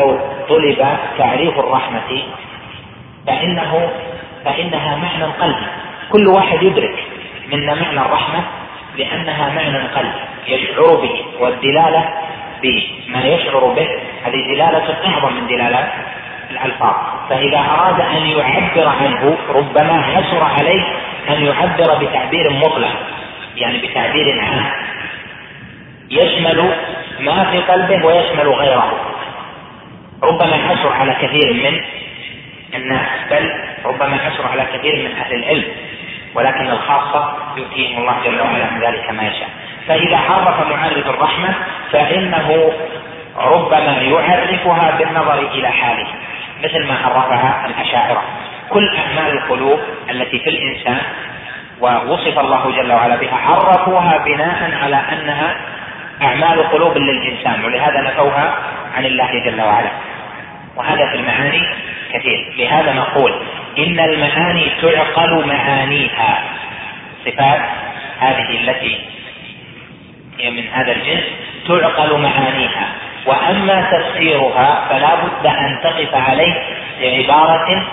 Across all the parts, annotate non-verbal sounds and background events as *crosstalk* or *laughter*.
لو طلب تعريف الرحمة فإنه فإنها معنى قلبي كل واحد يدرك منا معنى الرحمة لأنها معنى قلبي يشعر به والدلالة بما يشعر به. هذه دلالة أعظم من دلالات الألفاظ. فإذا أراد أن يعبر عنه ربما حسر عليه أن يعبر بتعبير مطلق يعني بتعبير عام. يشمل ما في قلبه ويشمل غيره. ربما حسر على كثير من الناس بل ربما حسر على كثير من أهل العلم ولكن الخاصة يؤتيهم الله جل وعلا من ذلك ما يشاء. فإذا عرف معرف الرحمة فإنه ربما يعرفها بالنظر إلى حاله مثل ما عرفها الأشاعرة. كل أعمال القلوب التي في الإنسان ووصف الله جل وعلا بها عرفوها بناء على أنها أعمال قلوب للإنسان ولهذا نفوها عن الله جل وعلا. وهذا في المعاني كثير. لهذا نقول إن المعاني تعقل معانيها. صفات هذه التي هي من هذا الجنس تعقل معانيها. وأما تفسيرها فلا بد أن تقف عليه بعباره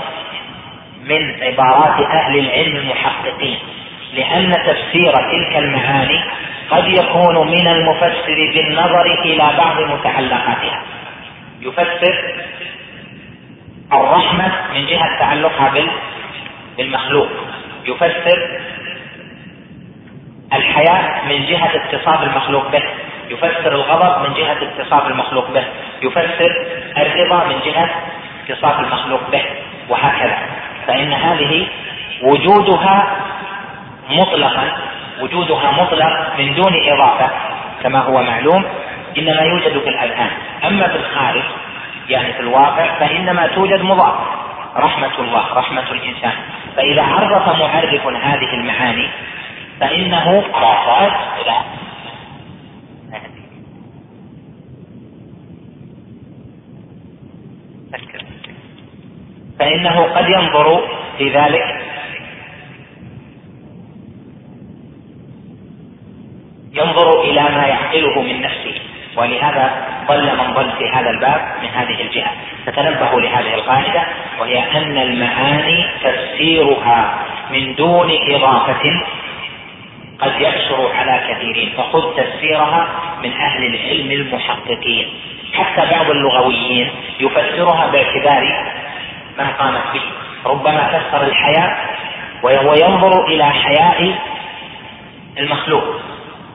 من عبارات أهل العلم المحققين لأن تفسير تلك المعاني قد يكون من المفسر بالنظر إلى بعض متعلقاتها. يفسر الرحمة من جهة تعلقها بالمخلوق. يفسر الحياة من جهة اتصاف المخلوق به. يفسر الغضب من جهة اتصاف المخلوق به. يفسر الرضا من جهة اتصاف المخلوق به. وهكذا. فإن هذه وجودها مطلقا وجودها مطلق من دون إضافة كما هو معلوم إنما يوجد في الأذهان أما في الخارج يعني في الواقع فإنما توجد مضاف. رحمة الله رحمة الإنسان. فإذا عرف معرف هذه المعاني فإنه يحتاج إلى فإنه قد ينظر في ذلك ينظر إلى ما يعقله من نفسه. ولهذا ضل من ضل في هذا الباب من هذه الجهة. فتنبهوا لهذه القاعدة وهي أن المعاني تفسيرها من دون إضافة قد يحشر على كثيرين فخذ تفسيرها من أهل العلم المحققين. حتى بعض اللغويين يفسرها باعتبار ما قامت به. ربما فسر الحياء وهو ينظر إلى حياء المخلوق.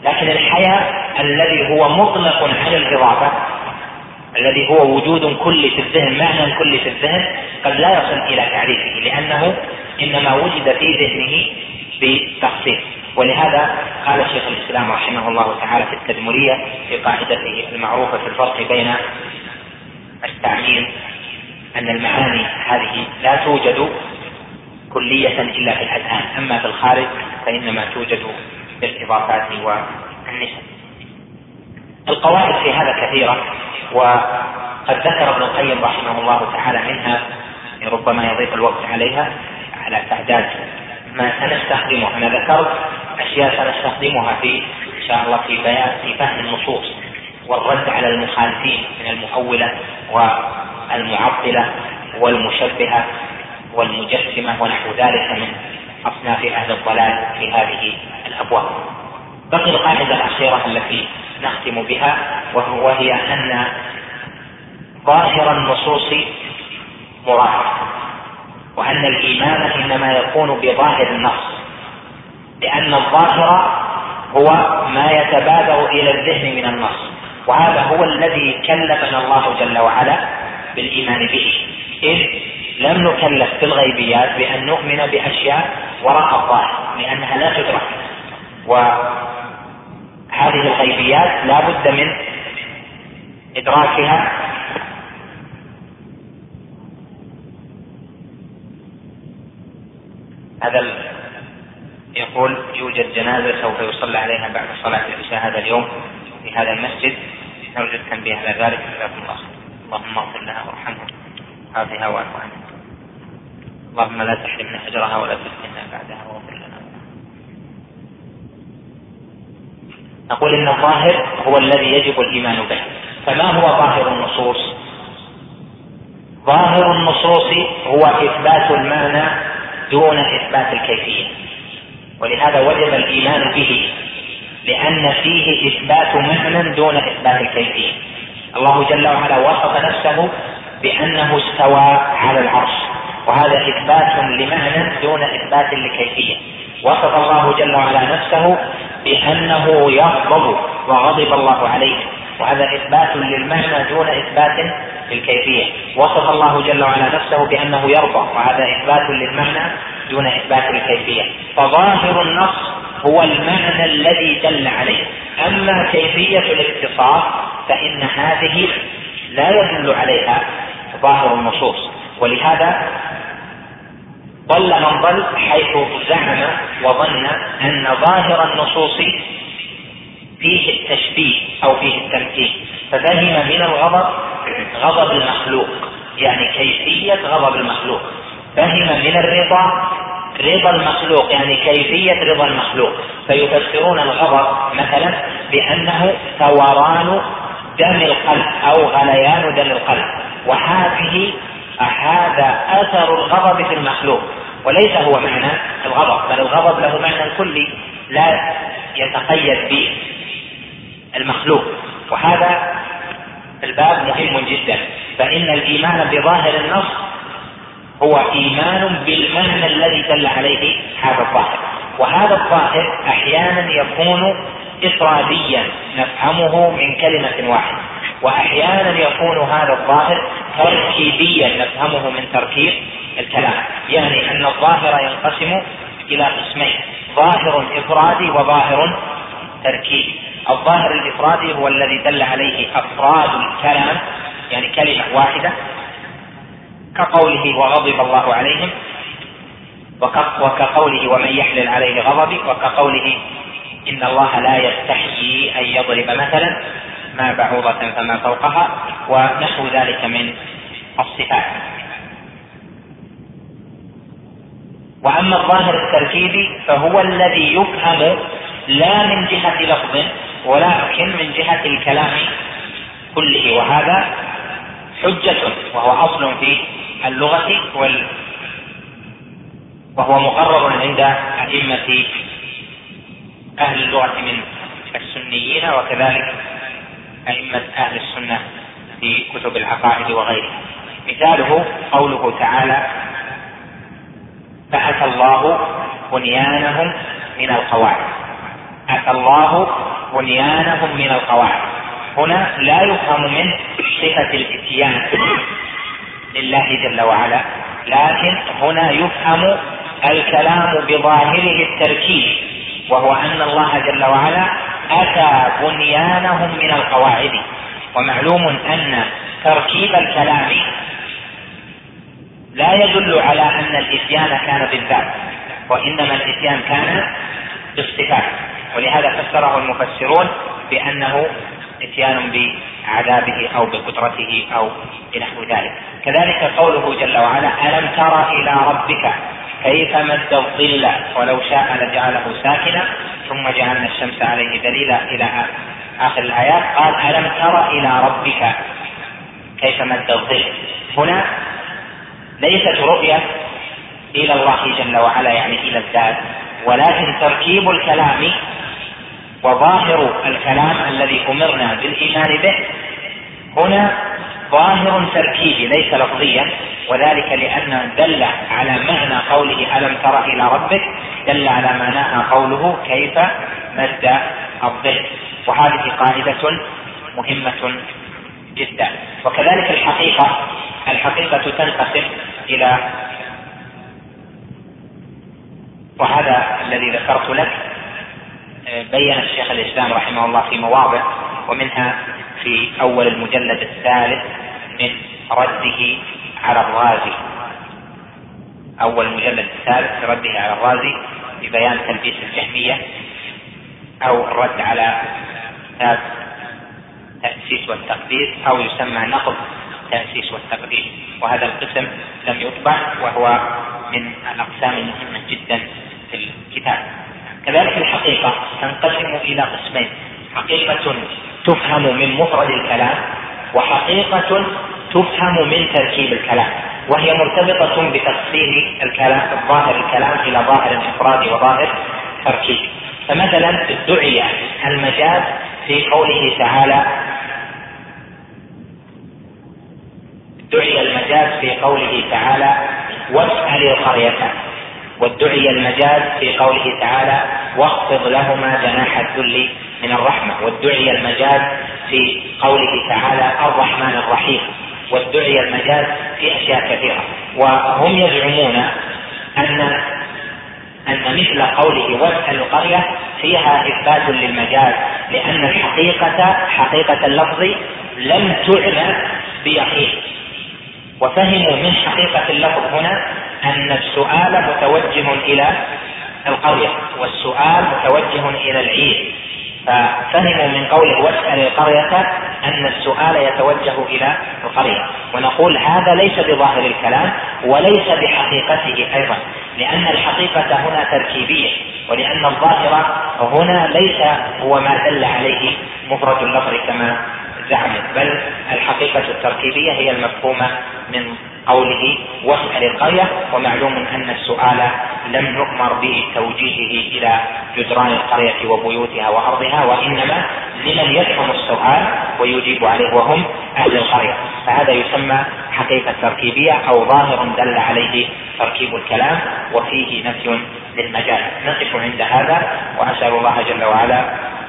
لكن الحياء الذي هو مطلق عن الاضافه الذي هو وجود كل في الذهن معنى كل في الذهن قد لا يصل إلى تعريفه لأنه إنما وجد في ذهنه بتخصيص. ولهذا قال شيخ الإسلام رحمه الله تعالى في التدمرية في قاعدته المعروفة في الفرق بين التعميم أن المعاني هذه لا توجد كلية إلا في الأذهان، أما في الخارج فإنما توجد بالإضافات والنسب. القواعد في هذا كثيرة وقد ذكر ابن القيم رحمه الله تعالى منها ربما يضيف الوقت عليها على تعداد ما سنستخدمه أنا ذكرت أشياء سنستخدمها في إن شاء الله في بيان في فهم النصوص والرد على المخالفين من المؤولة والمعطلة والمشبهة والمجسمة ونحو ذلك من أصناف أهل الضلال في هذه الأبواب. بقي القاعدة الأخيرة التي نختم بها وهي أن ظاهر النصوص مراد وأن الإيمان إنما يكون بظاهر النص لأن الظاهر هو ما يتبادر إلى الذهن من النص وهذا هو الذي كلفنا الله جل وعلا بالإيمان به إذ لم نكلف في الغيبيات بأن نؤمن بأشياء وراء الظاهر لأنها لا تدرك. وهذه الغيبيات لا بد من إدراكها. هذا يقول يوجد جنازة سوف يصلى عليها بعد صلاة العشاء هذا اليوم في هذا المسجد. نرجو التنبيه على ذلك. جزاكم الله خير اللهم اغفر لها وارحمها. عافها واعف عنها اللهم لا تحرمنا أجرها ولا تفتنا بعدها واغفر لنا. نقول إن الظاهر هو الذي يجب الإيمان به. فما هو ظاهر النصوص؟ ظاهر النصوص هو إثبات المعنى دون إثبات الكيفية. ولهذا وجب الإيمان به لأن فيه إثبات معنى دون إثبات الكيفية. الله جل وعلا وصف نفسه بأنه استوى على العرش. وهذا إثبات لمعنى دون إثبات لكيفية. وصف الله جل وعلا نفسه بأنه يغضب وغضب الله عليه. وهذا إثبات للمعنى دون إثبات للكيفية. وصف الله جل وعلا نفسه بأنه يرضى. وهذا إثبات للمعنى دون إثبات الكيفية فظاهر النص هو المعنى الذي دل عليه. أما كيفية الاتصاف فإن هذه لا يدل عليها ظاهر النصوص. ولهذا ضل من ضل حيث زعم وظن أن ظاهر النصوص فيه التشبيه أو فيه التمثيل ففهم من الغضب غضب المخلوق يعني كيفية غضب المخلوق. فهم من الرضا رضا المخلوق يعني كيفية رضا المخلوق. فيفسرون الغضب مثلا بأنه ثوران دم القلب أو غليان دم القلب وهذه هذا أثر الغضب في المخلوق. وليس هو معنى الغضب بل الغضب له معنى كلي لا يتقيد بالمخلوق. وهذا الباب مهم جدا. فإن الإيمان بظاهر النص هو إيمان بالمعنى الذي دل عليه هذا الظاهر. وهذا الظاهر أحيانا يكون إفراديا نفهمه من كلمة واحدة. وأحيانا يكون هذا الظاهر تركيبيا نفهمه من تركيب الكلام. يعني أن الظاهر ينقسم إلى قسمين ظاهر إفرادي وظاهر تركيبي الظاهر الإفرادي هو الذي دل عليه أفراد الكلام يعني كلمة واحدة كقوله وغضب الله عليهم وكقوله ومن يحلل عليه غضبي وكقوله إن الله لا يستحيي أن يضرب مثلا. ما بعوضة فما فوقها ونحو ذلك من الصفات. وأما الظاهر التركيبي فهو الذي يفهم لا من جهة لفظ ولكن من جهة الكلام كله. وهذا حجة وهو أصل في اللغة وال وهو مقرر عند أئمة أهل اللغة من السنيين وكذلك أئمة أهل السنة في كتب العقائد وغيرها. مثاله قوله تعالى فأتى الله بنيانهم من القواعد. أتى الله بنيانهم من القواعد. هنا لا يفهم منه صفة الإتيان لله جل وعلا لكن هنا يفهم الكلام بظاهره التركيب وهو أن الله جل وعلا أتى بنيانهم من القواعد. ومعلوم أن تركيب الكلام لا يدل على أن الإتيان كان بالذات وإنما الإتيان كان بالصفات. ولهذا فسره المفسرون بأنه إتيان بعذابه أو بقدرته أو بنحو ذلك. كذلك قوله جل وعلا ألم تر إلى ربك كيف مد الظل ولو شاء لجعله ساكنا؟ ثم جعلنا الشمس عليه دليلا إلى اخر الآيات. قال ألم تر إلى ربك كيف مد الظل هنا ليست رؤية إلى الله جل وعلا يعني إلى الذات ولكن تركيب الكلام وظاهر الكلام الذي أمرنا بالإيمان به. هنا ظاهر تركيبي ليس لفظيا وذلك لأن دل على معنى قوله ألم تر إلى ربك دل على معناها قوله كيف مد الظل. وهذه قاعدة مهمة جدا. وكذلك الحقيقة الحقيقة تنقسم إلى وهذا الذي ذكرت لك بين الشيخ الإسلام رحمه الله في مواضع ومنها في أول المجلد الثالث من رده على الرازي. أول المجلد الثالث رده على الرازي ببيان تلبيس الجهمية أو الرد على كتاب تأسيس والتقديس أو يسمى نقض التاسيس والتقديس وهذا القسم لم يطبع وهو من الأقسام المهمة جدا في الكتاب. كذلك الحقيقة تنقسم إلى قسمين. حقيقة تفهم من مفرد الكلام وحقيقة تفهم من تركيب الكلام وهي مرتبطة بتفصيل الكلام ظاهر الكلام إلى ظاهر الإفراد وظاهر التركيب فمثلا ادعي المجاز في قوله تعالى ادعي المجاز في قوله تعالى واسأل القرية. وادعي المجاز في قوله تعالى واخفض لهما جناح الذل من الرحمة. وادعي المجاز في قوله تعالى الرحمن الرحيم. وادعي المجاز في أشياء كثيرة. وهم يزعمون أن أن مثل قوله واسأل القرية فيها إثبات للمجاز لأن الحقيقة حقيقة اللفظ لم تعلم بيقين. وفهموا من حقيقة اللفظ هنا أن السؤال متوجه إلى القرية والسؤال متوجه إلى العيد ففهموا من قوله واسأل القرية أن السؤال يتوجه إلى القرية. ونقول هذا ليس بظاهر الكلام وليس بحقيقته أيضا لأن الحقيقة هنا تركيبية ولأن الظاهر هنا ليس هو ما دل عليه مفرد اللفظ كما زعمت بل الحقيقة التركيبية هي المفهومة من قوله واسأل القرية ومعلوم أن السؤال لم نؤمر بتوجيهه إلى جدران القرية وبيوتها وأرضها وإنما لمن يفهم السؤال ويجيب عليه وهم أهل القرية. فهذا يسمى حقيقة تركيبية أو ظاهر دل عليه تركيب الكلام وفيه نفي للمجال. نقف عند هذا وأسأل الله جل وعلا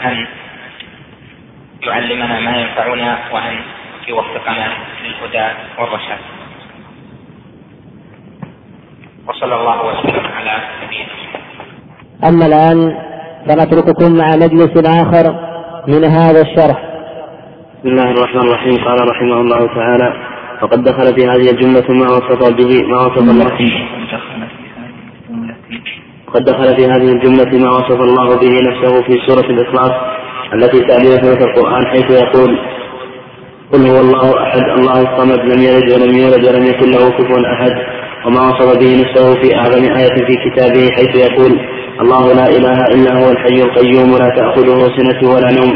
أن يعلمنا ما ينفعنا وأن يوفقنا للهدى والرشاد. وصلى الله وسلم على نبينا أما الآن فنترككم مع مجلس آخر من هذا الشرح. بسم الله الرحمن الرحيم. قال رحمه الله تعالى وقد دخل في هذه الجملة ما وصف به ما وصف الله وقد دخل في هذه الجملة ما وصف الله به نفسه في سورة الإخلاص. التي تأتي في القرآن حيث يقول قل هو الله أحد الله الصمد لم يلد ولم يولد ولم يكن له كفوا أحد. وما وصف به نفسه في أعظم آية في كتابه حيث يقول الله لا إله إلا هو الحي القيوم لا تأخذه سنة ولا نوم.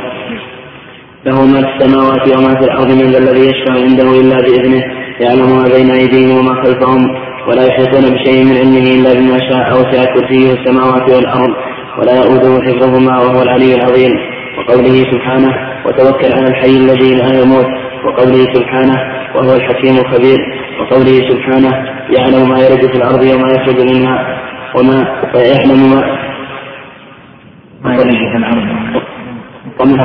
له ما في السماوات وما في الأرض من ذا الذي يشفع عنده إلا بإذنه يعلم ما بين أيديهم وما خلفهم ولا يحيطون بشيء من علمه إلا بما شاء وسع كرسيه السماوات والأرض ولا يؤوده حفظهما وهو العلي العظيم. وقوله سبحانه وتوكل على الحي الذي لا يموت وقوله سبحانه وهو الحكيم الخبير وقوله سبحانه يعلم ما يرد في الأرض وما يخرج منها وما يعلم ما ما يرد في الأرض. وما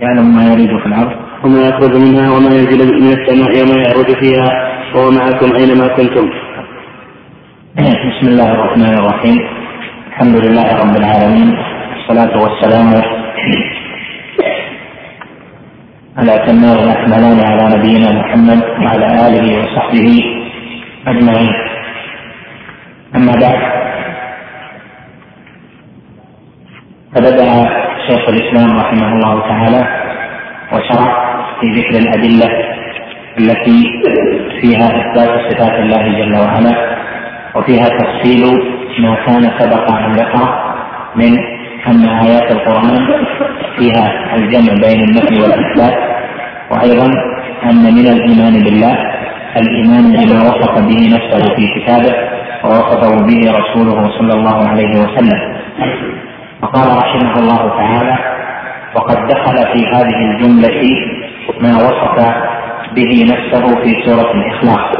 يعلم ما يرد في الأرض. وما يخرج منها وما ينزل من السماء وما يعرج فيها وهو معكم أينما كنتم. بسم الله الرحمن الرحيم. الحمد لله رب العالمين. والصلاة والسلام على تمام الأكملان على نبينا محمد وعلى آله وصحبه أجمعين. أما بعد فبدأ شيخ الإسلام رحمه الله تعالى وشرع في ذكر الأدلة التي فيها إثبات صفات الله جل وعلا وفيها تفصيل ما كان سبق أن ذكر من أن آيات القرآن فيها الجمع بين النفي والإثبات وأيضا أن من الإيمان بالله الإيمان بما وصف به نفسه في كتابه ووصفه به رسوله صلى الله عليه وسلم. فقال رحمه الله تعالى وقد دخل في هذه الجملة ما وصف به نفسه في سورة الإخلاص.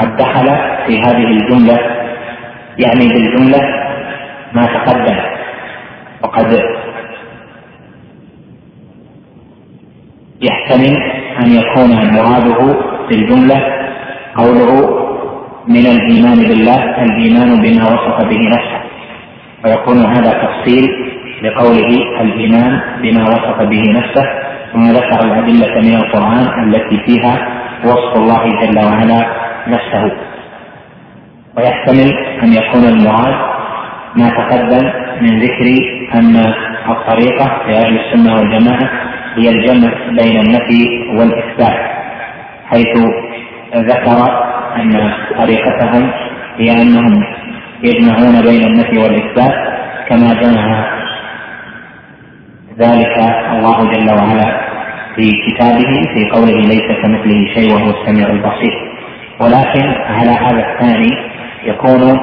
قد دخل في هذه الجملة يعني بالجملة ما تقدم. وقد يحتمل أن يكون مراده في الجملة قوله من الإيمان بالله الإيمان بما وصف به نفسه. ويكون هذا تفصيل لقوله الإيمان بما وصف به نفسه. ثم ذكر الأدلة من القرآن التي فيها وصف الله جل وعلا نفسه. ويحتمل أن يكون المراد ما تقدم من ذكر أن الطريقة لأهل السنة والجماعة هي الجمع بين النفي والإثبات حيث ذكر أن طريقتهم هي أنهم يجمعون بين النفي والإثبات كما جمع ذلك الله جل وعلا في كتابه في قوله ليس كمثله شيء وهو السميع البصير. ولكن على هذا الثاني يكون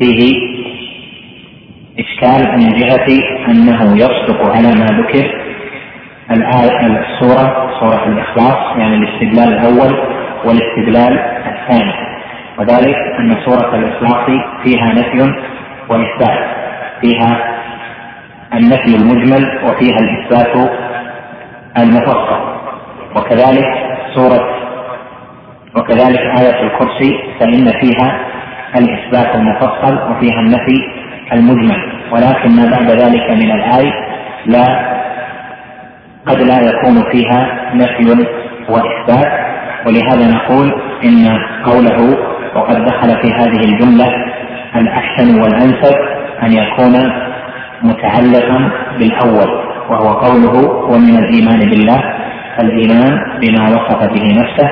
فيه إشكال من جهة أنه يصدق على ما ذكر. الآية السورة سورة الإخلاص يعني الاستدلال الأول والاستدلال الثاني. وذلك أن سورة الإخلاص فيها نفي وإثبات. فيها النفي المجمل وفيها الإثبات المفصل. وكذلك سورة وكذلك آية الكرسي فإن فيها الإثبات المفصل وفيها النفي المجمل ولكن ما بعد ذلك من الآية لا قد لا يكون فيها نفي وإثبات. ولهذا نقول إن قوله وقد دخل في هذه الجملة الأحسن والأنسب أن يكون متعلقا بالأول وهو قوله ومن الإيمان بالله الإيمان بما وصف به نفسه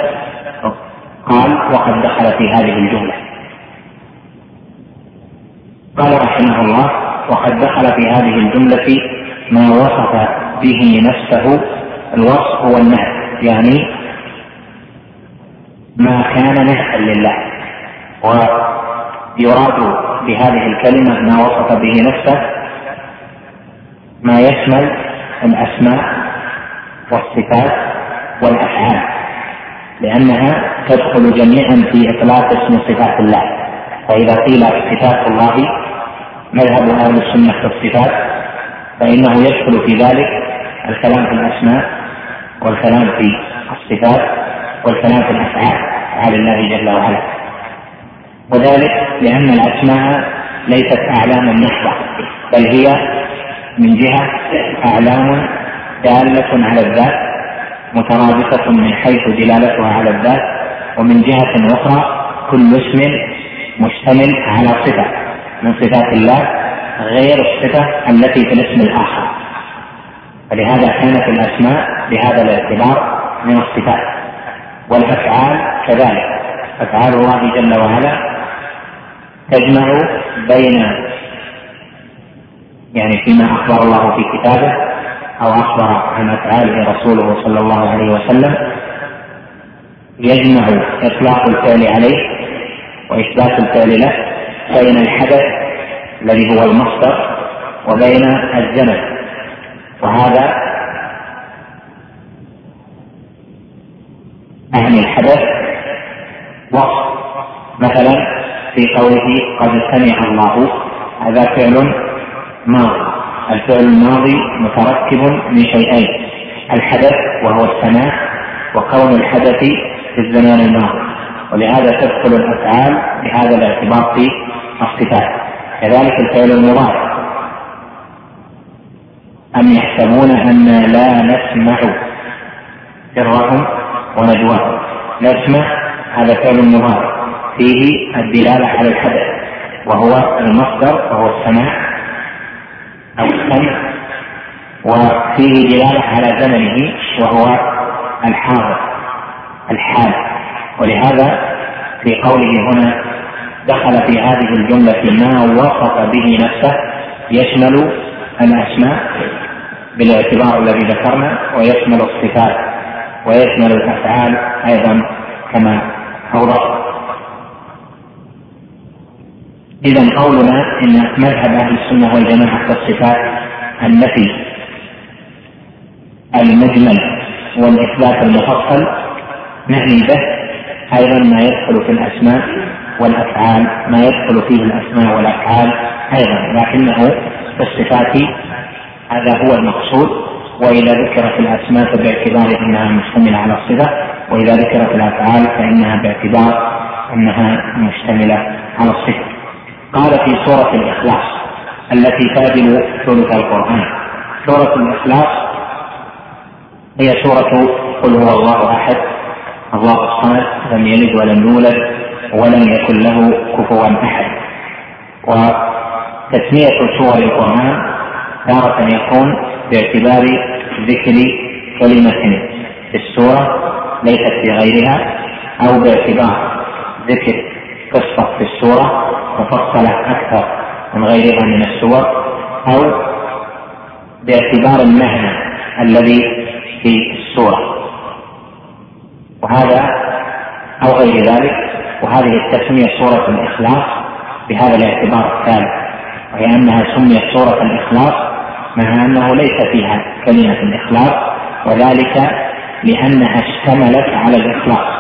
قال وقد دخل في هذه الجملة. قال رحمه الله وقد دخل في هذه الجملة ما وصف به نفسه الوصف هو النهي يعني ما كان نهيا لله. ويراد بهذه الكلمة ما وصف به نفسه ما يشمل الأسماء والصفات والأفعال لأنها تدخل جميعا في إطلاق اسم صفات الله. فإذا قيل صفات الله مذهب أهل السنة في الصفات فإنه يدخل في ذلك الكلام في الأسماء والكلام في الصفات والكلام في الأفعال أفعال الله جل وعلا. وذلك لأن الأسماء ليست أعلاما محضة بل هي من جهة أعلام دالة على الذات مترادفة من حيث دلالتها على الذات ومن جهة أخرى كل اسم مشتمل على صفة من صفات الله غير الصفة التي في الاسم الآخر. فلهذا كانت الأسماء بهذا الاعتبار من الصفات والأفعال كذلك. أفعال الله جل وعلا تجمع بين يعني فيما أخبر الله في كتابه أو أخبر عن أفعاله رسوله صلى الله عليه وسلم يجمع إطلاق الفعل عليه وإثبات الفعل له بين الحدث الذي هو المصدر وبين الزمن وهذا أعني الحدث وصف. مثلا في قوله قد سمع الله هذا فعل ماضي. الفعل الماضي متركب من شيئين الحدث وهو السماع وكون الحدث في الزمان الماضي. ولهذا تدخل الأفعال بهذا الاعتبار في الصفات كذلك الفعل المضارع. أم يحسبون أنا لا نسمع سرهم ونجواهم. نسمع هذا فعل مضارع فيه الدلالة على الحدث. وهو المصدر وهو السماع أو السمع. وفيه دلالة على زمنه وهو الحاضر الحال. ولهذا في قوله هنا دخل في هذه الجملة ما وصف به نفسه يشمل الأسماء بالاعتبار الذي ذكرنا ويشمل الصفات ويشمل الأفعال أيضا كما أوضح. إذا قولنا إن مذهب أهل السنة والجماعة في الصفات النفي المجمل والإثبات المفصل نعني به أيضا ما يدخل في الأسماء والأفعال ما يدخل فيه الأسماء والأفعال أيضا لكنه الصفات هذا هو المقصود. وإذا ذكرت الأسماء فباعتبار أنها مشتملة على الصفة وإذا ذكرت الأفعال فإنها باعتبار أنها مشتملة على الصفة. قال في سورة الإخلاص التي تعدل ثلث القرآن. سورة الإخلاص هي سورة قل هو الله أحد. الله الصمد لم يلد ولم يولد ولم يكن له كفوا أحد. وتسمية سور القرآن تارة يكون باعتبار ذكر كلمة في السورة ليست في غيرها أو باعتبار ذكر قصة في السورة مفصلة أكثر من غيرها من السور أو باعتبار المعنى الذي في السورة. وهذا أو غير ذلك وهذه التسمية سورة الإخلاص بهذا الاعتبار الثالث وهي أنها سميت سورة الإخلاص مع أنه ليس فيها كلمة الإخلاص وذلك لأنها اشتملت على الإخلاص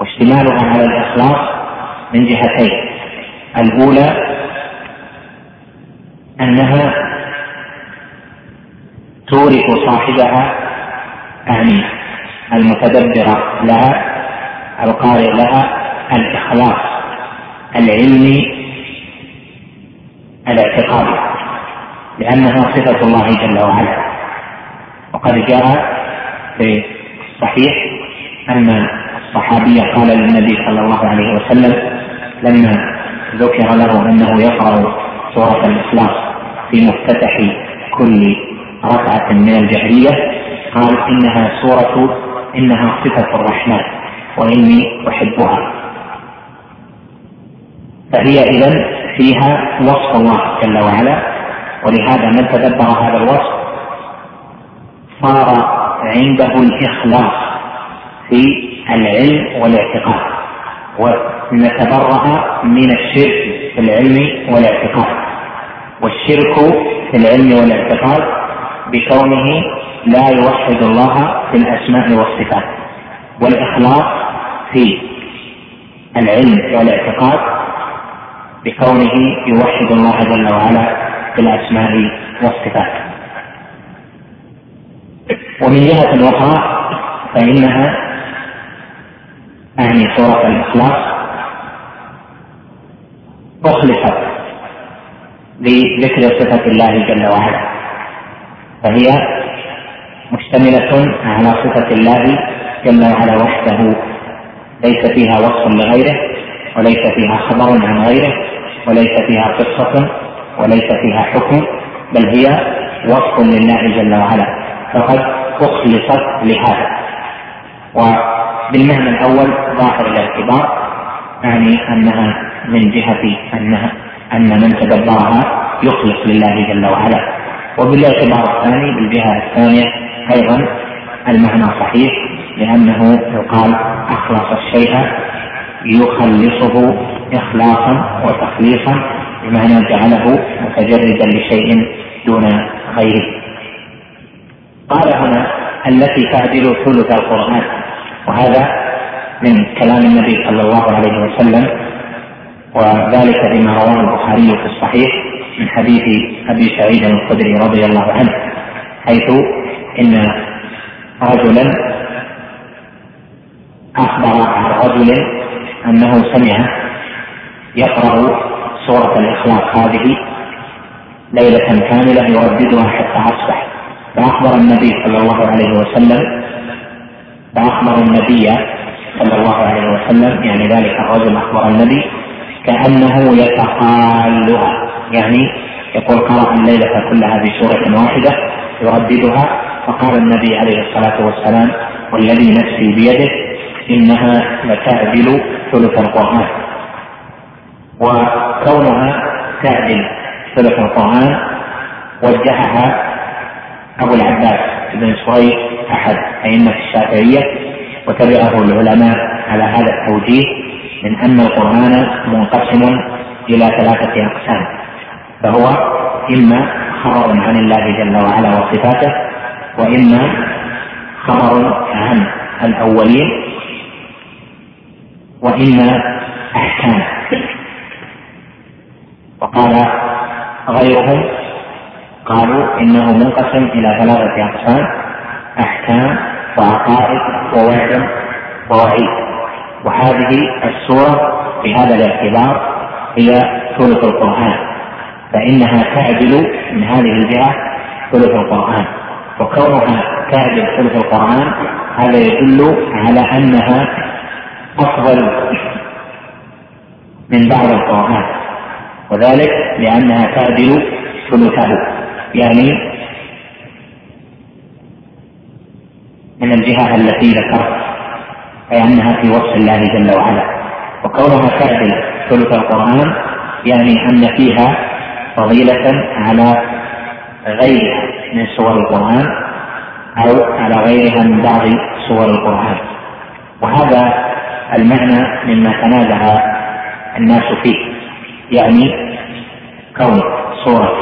واشتمالها على الإخلاص من جهتين الأولى أنها تورث صاحبها يعني المتدبر لها القارئ لها الإخلاص العلمي الاعتقادي لأنها صفة الله جل وعلا. وقد جاء في الصحيح أن الصحابي قال للنبي صلى الله عليه وسلم لما ذكر له أنه يقرأ سورة الإخلاص في مفتتح كل ركعة من الجهرية قال إنها سورة إنها صفة الرحمن وإني أحبها. فهي إذا فيها وصف الله جل وعلا ولهذا من تدبر هذا الوصف صار عنده الإخلاص في العلم والاعتقاد ونتبرأ من الشرك في العلم والاعتقاد. والشرك في العلم والاعتقاد بكونه لا يوحد الله في الأسماء والصفات والإخلاص في العلم والإعتقاد بكونه يوحد الله جل وعلا في الأسماء والصفات. ومن جهة أخرى فإنها يعني سوره الإخلاص أخلصت لذكر صفة الله جل وعلا فهي مشتملة على صفة الله جل وعلا وحده. ليس فيها وصف لغيره وليس فيها خبر عن غيره وليس فيها قصة وليس فيها حكم بل هي وصف لله جل وعلا. فقد أخلصت لهذا. وبالمعنى الأول ظاهر الاعتبار يعني أنها من جهة أنها أن من تدبرها يخلص لله جل وعلا. وبالاعتبار الثاني بالجهة الثانية أيضا المعنى صحيح لأنه يقال أخلص الشيء يخلصه إخلاصا وتخليصا بمعنى جعله متجردا لشيء دون غيره. قال هنا التي تعدل ثلث القرآن وهذا من كلام النبي صلى الله عليه وسلم وذلك بما رواه البخاري في الصحيح من حديث أبي سعيد الخدري رضي الله عنه حيث إن رجلا أخبر عن رجل أنه سمع يقرأ سورة الاخلاق هذه ليلة كاملة يرددها حتى أصبح. فأخبر النبي صلى الله عليه وسلم فأخبر النبي صلى الله عليه وسلم يعني ذلك الرجل أخبر النبي كأنه يتقالها. يعني يقول قرأ الليلة كلها بسورة واحدة يرددها فقال النبي عليه الصلاة والسلام والذي نفسي بيده إنها لتعدل ثلث القرآن وكونها تعدل ثلث القرآن وجهها أبو العباس بن سويد أحد أئمة الشافعية وتبعه العلماء على هذا التوجيه من أن القرآن منقسم إلى ثلاثة أقسام فهو إما خبر عن الله جل وعلا وصفاته وإما خبر عن الأولين وإما أحكام وقال غيرهم قالوا إنه منقسم إلى ثلاثة أقسام أحكام وعقائد ووعد ووعيد. وهذه السورة بهذا الاعتبار هي ثلث القرآن فإنها تعدل من هذه الجهة ثلث القرآن. وكونها تعدل ثلث القرآن هذا يدل على أنها أفضل من بعض القرآن وذلك لأنها تعدل ثلثه يعني من الجهة التي ذكرت أي أنها في وصف الله جل وعلا. وكونها تعدل ثلث القرآن يعني أن فيها فضيلة على غيرها. من سور القرآن أو على غيرها من بعض سور القرآن. وهذا المعنى مما تنازع الناس فيه يعني كون سورة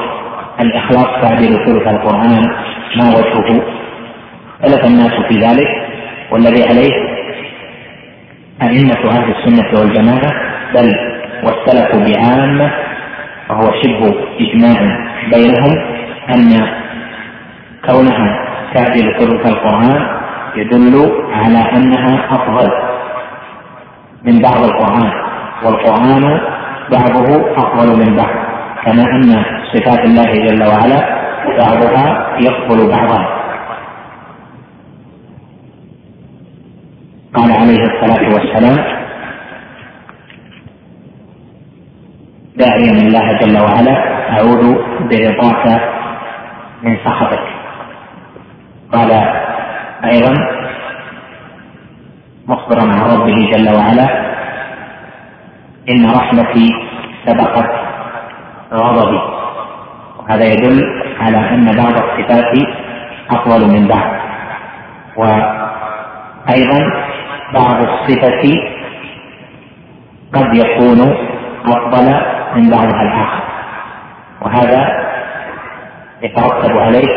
الإخلاص تعدل ثلث القرآن ما وجهه؟ اختلف الناس في ذلك والذي عليه أئمة أهل السنة والجماعة بل والسلف بعامة وهو شبه إجماع بينهم أن كونها تعدل ثلث القرآن يدل على أنها أفضل من بعض القرآن والقرآن بعضه أفضل من بعض كما أن صفات الله جل وعلا بعضها يقبل بعضا قال عليه الصلاة والسلام داعيا الله جل وعلا أعوذ برضاك من سخطك. قال أيضا مخبرا عن ربه جل وعلا إن رحمتي سبقت غضبي. وهذا يدل على أن بعض الصفات أفضل من بعض. وأيضا بعض الصفة قد يكون أفضل من بعضها الآخر. وهذا يترتب عليه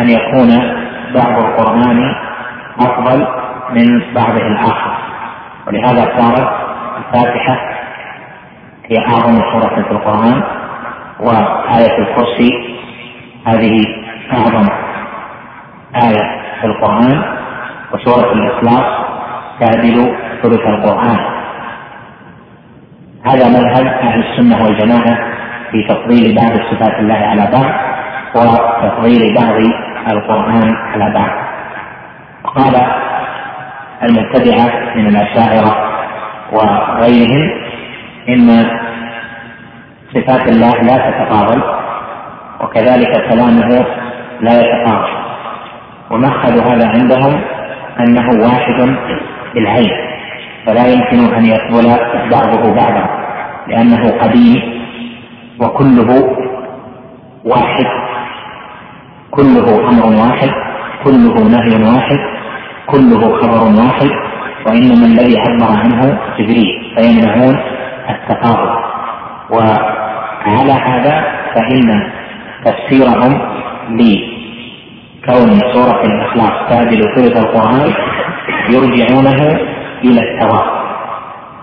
أن يكون بعض القرآن أفضل من بعضه الآخر. ولهذا صارت الفاتحة هي أعظم سورة في القرآن وآية الكرسي هذه أعظم آية في القرآن وسورة الإخلاص تعدل ثلث القرآن. هذا مذهب أهل السنة والجماعة في تفضيل بعض صفات الله على بعض وتفضيل بعض القرآن على بعض. وقال المبتدعة من الأشاعرة وغيرهم إن صفات الله لا تتقابل وكذلك كلامه لا يتقابل ومأخذ هذا عندهم أنه واحد بالعين فلا يمكن أن يقبل بعضه بعضا لأنه قديم وكله واحد. كله أمر واحد كله نهي واحد كله خبر واحد وإنما الذي عبر عنه جبريل فيمنعون التقابل وعلى هذا فإن تفسيرهم لكون سورة الإخلاص تعدل ثلث القرآن يرجعونه إلى الثواب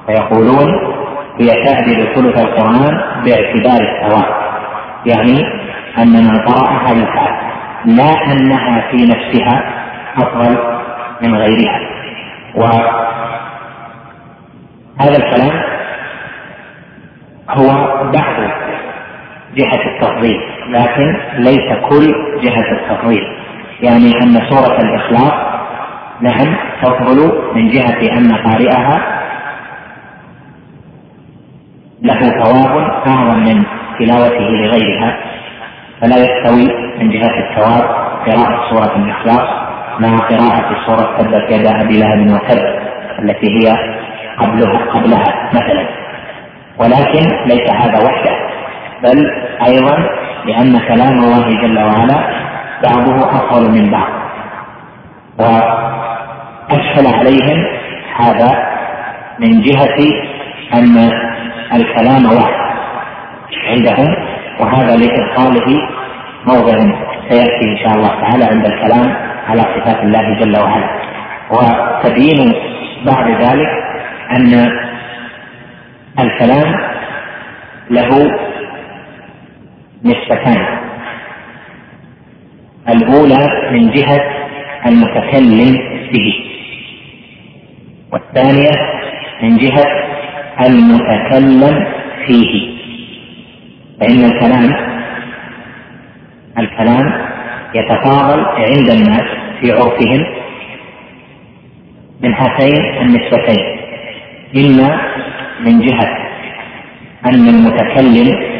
فيقولون هي تعدل ثلث القرآن باعتبار الثواب يعني أن من قرأها يفعل. لا أنها في نفسها أفضل من غيرها. وهذا الكلام هو بعض جهة التفضيل لكن ليس كل جهة التفضيل. يعني أن سورة الإخلاص نعم تفضل من جهة أن قارئها له ثواب أعظم من تلاوته لغيرها. فلا يستوي من جهة الثواب قراءة سورة الإخلاص مع قراءة سورة تبت يدا أبي لهب وتب التي هي قبله قبلها مثلا. ولكن ليس هذا وحده بل أيضا لأن كلام الله جل وعلا بعضه أفضل من بعض. وأشكل عليهم هذا من جهة أن الكلام واحد عندهم وهذا لإدخاله موضع سيأتي إن شاء الله تعالى عند الكلام على صفات الله جل وعلا. وتبيين بعد ذلك أن الكلام له نسبتان. الأولى من جهة المتكلم به. والثانية من جهة المتكلم فيه. فإن الكلام الكلام يتفاضل عند الناس في عرفهم من هاتين النسبتين إما من جهة أن المتكلم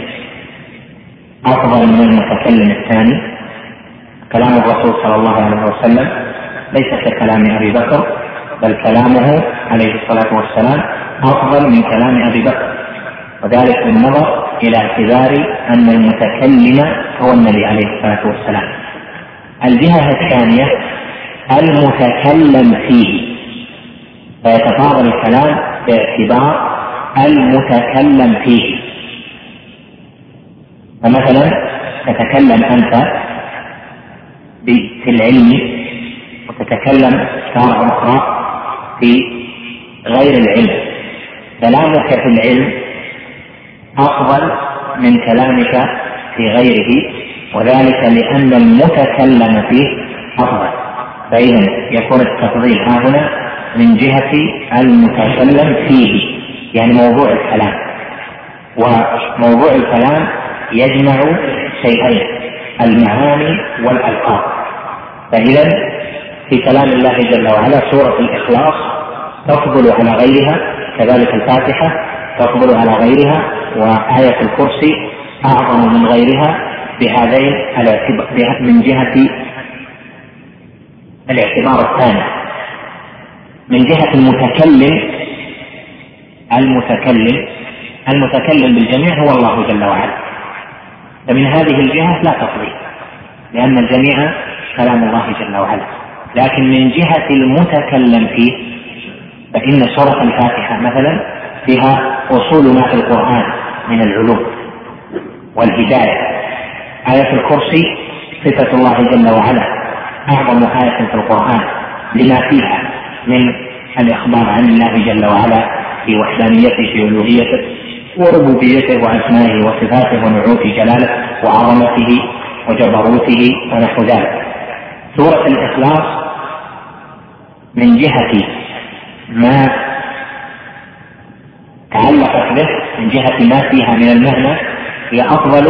أفضل من المتكلم الثاني. كلام الرسول صلى الله عليه وسلم ليس ككلام أبي بكر بل كلامه عليه الصلاة والسلام أفضل من كلام أبي بكر. وذلك بالنظر إلى اعتبار أن المتكلم هو النبي عليه الصلاة والسلام. الجهة الثانية المتكلم فيه. فيتفاضل الكلام باعتبار المتكلم فيه. فمثلا تتكلم أنت في العلم وتتكلم تارة أخرى في غير العلم. كلامك في العلم أفضل من كلامك في غيره وذلك لأن المتكلم فيه أفضل. فإذا يكون التفضيل ها هنا من جهة المتكلم فيه يعني موضوع الكلام. وموضوع الكلام يجمع شيئين المعاني والألفاظ. فإذا في كلام الله جل وعلا سورة الإخلاص تفضل على غيرها كذلك الفاتحة تفضل على غيرها وآية الكرسي أعظم من غيرها بهذين الاعتبار من جهة الاعتبار الثاني. من جهة المتكلم المتكلم المتكلم بالجميع هو الله جل وعلا. فمن هذه الجهة لا تفضيل لأن الجميع كلام الله جل وعلا. لكن من جهة المتكلم فيه فإن سورة الفاتحة مثلا فيها أصول ما في القرآن من العلوم والهداية. آية الكرسي صفة الله جل وعلا أعظم آية في القرآن لما فيها من الإخبار عن الله جل وعلا في وحدانيته في ألوهيته وربوبيته وأسمائه وصفاته ونعوت جلاله وعظمته وجبروته ونحو ذلك. سورة الإخلاص من جهة ما تعلقت به من جهة ما فيها من المعنى هي أفضل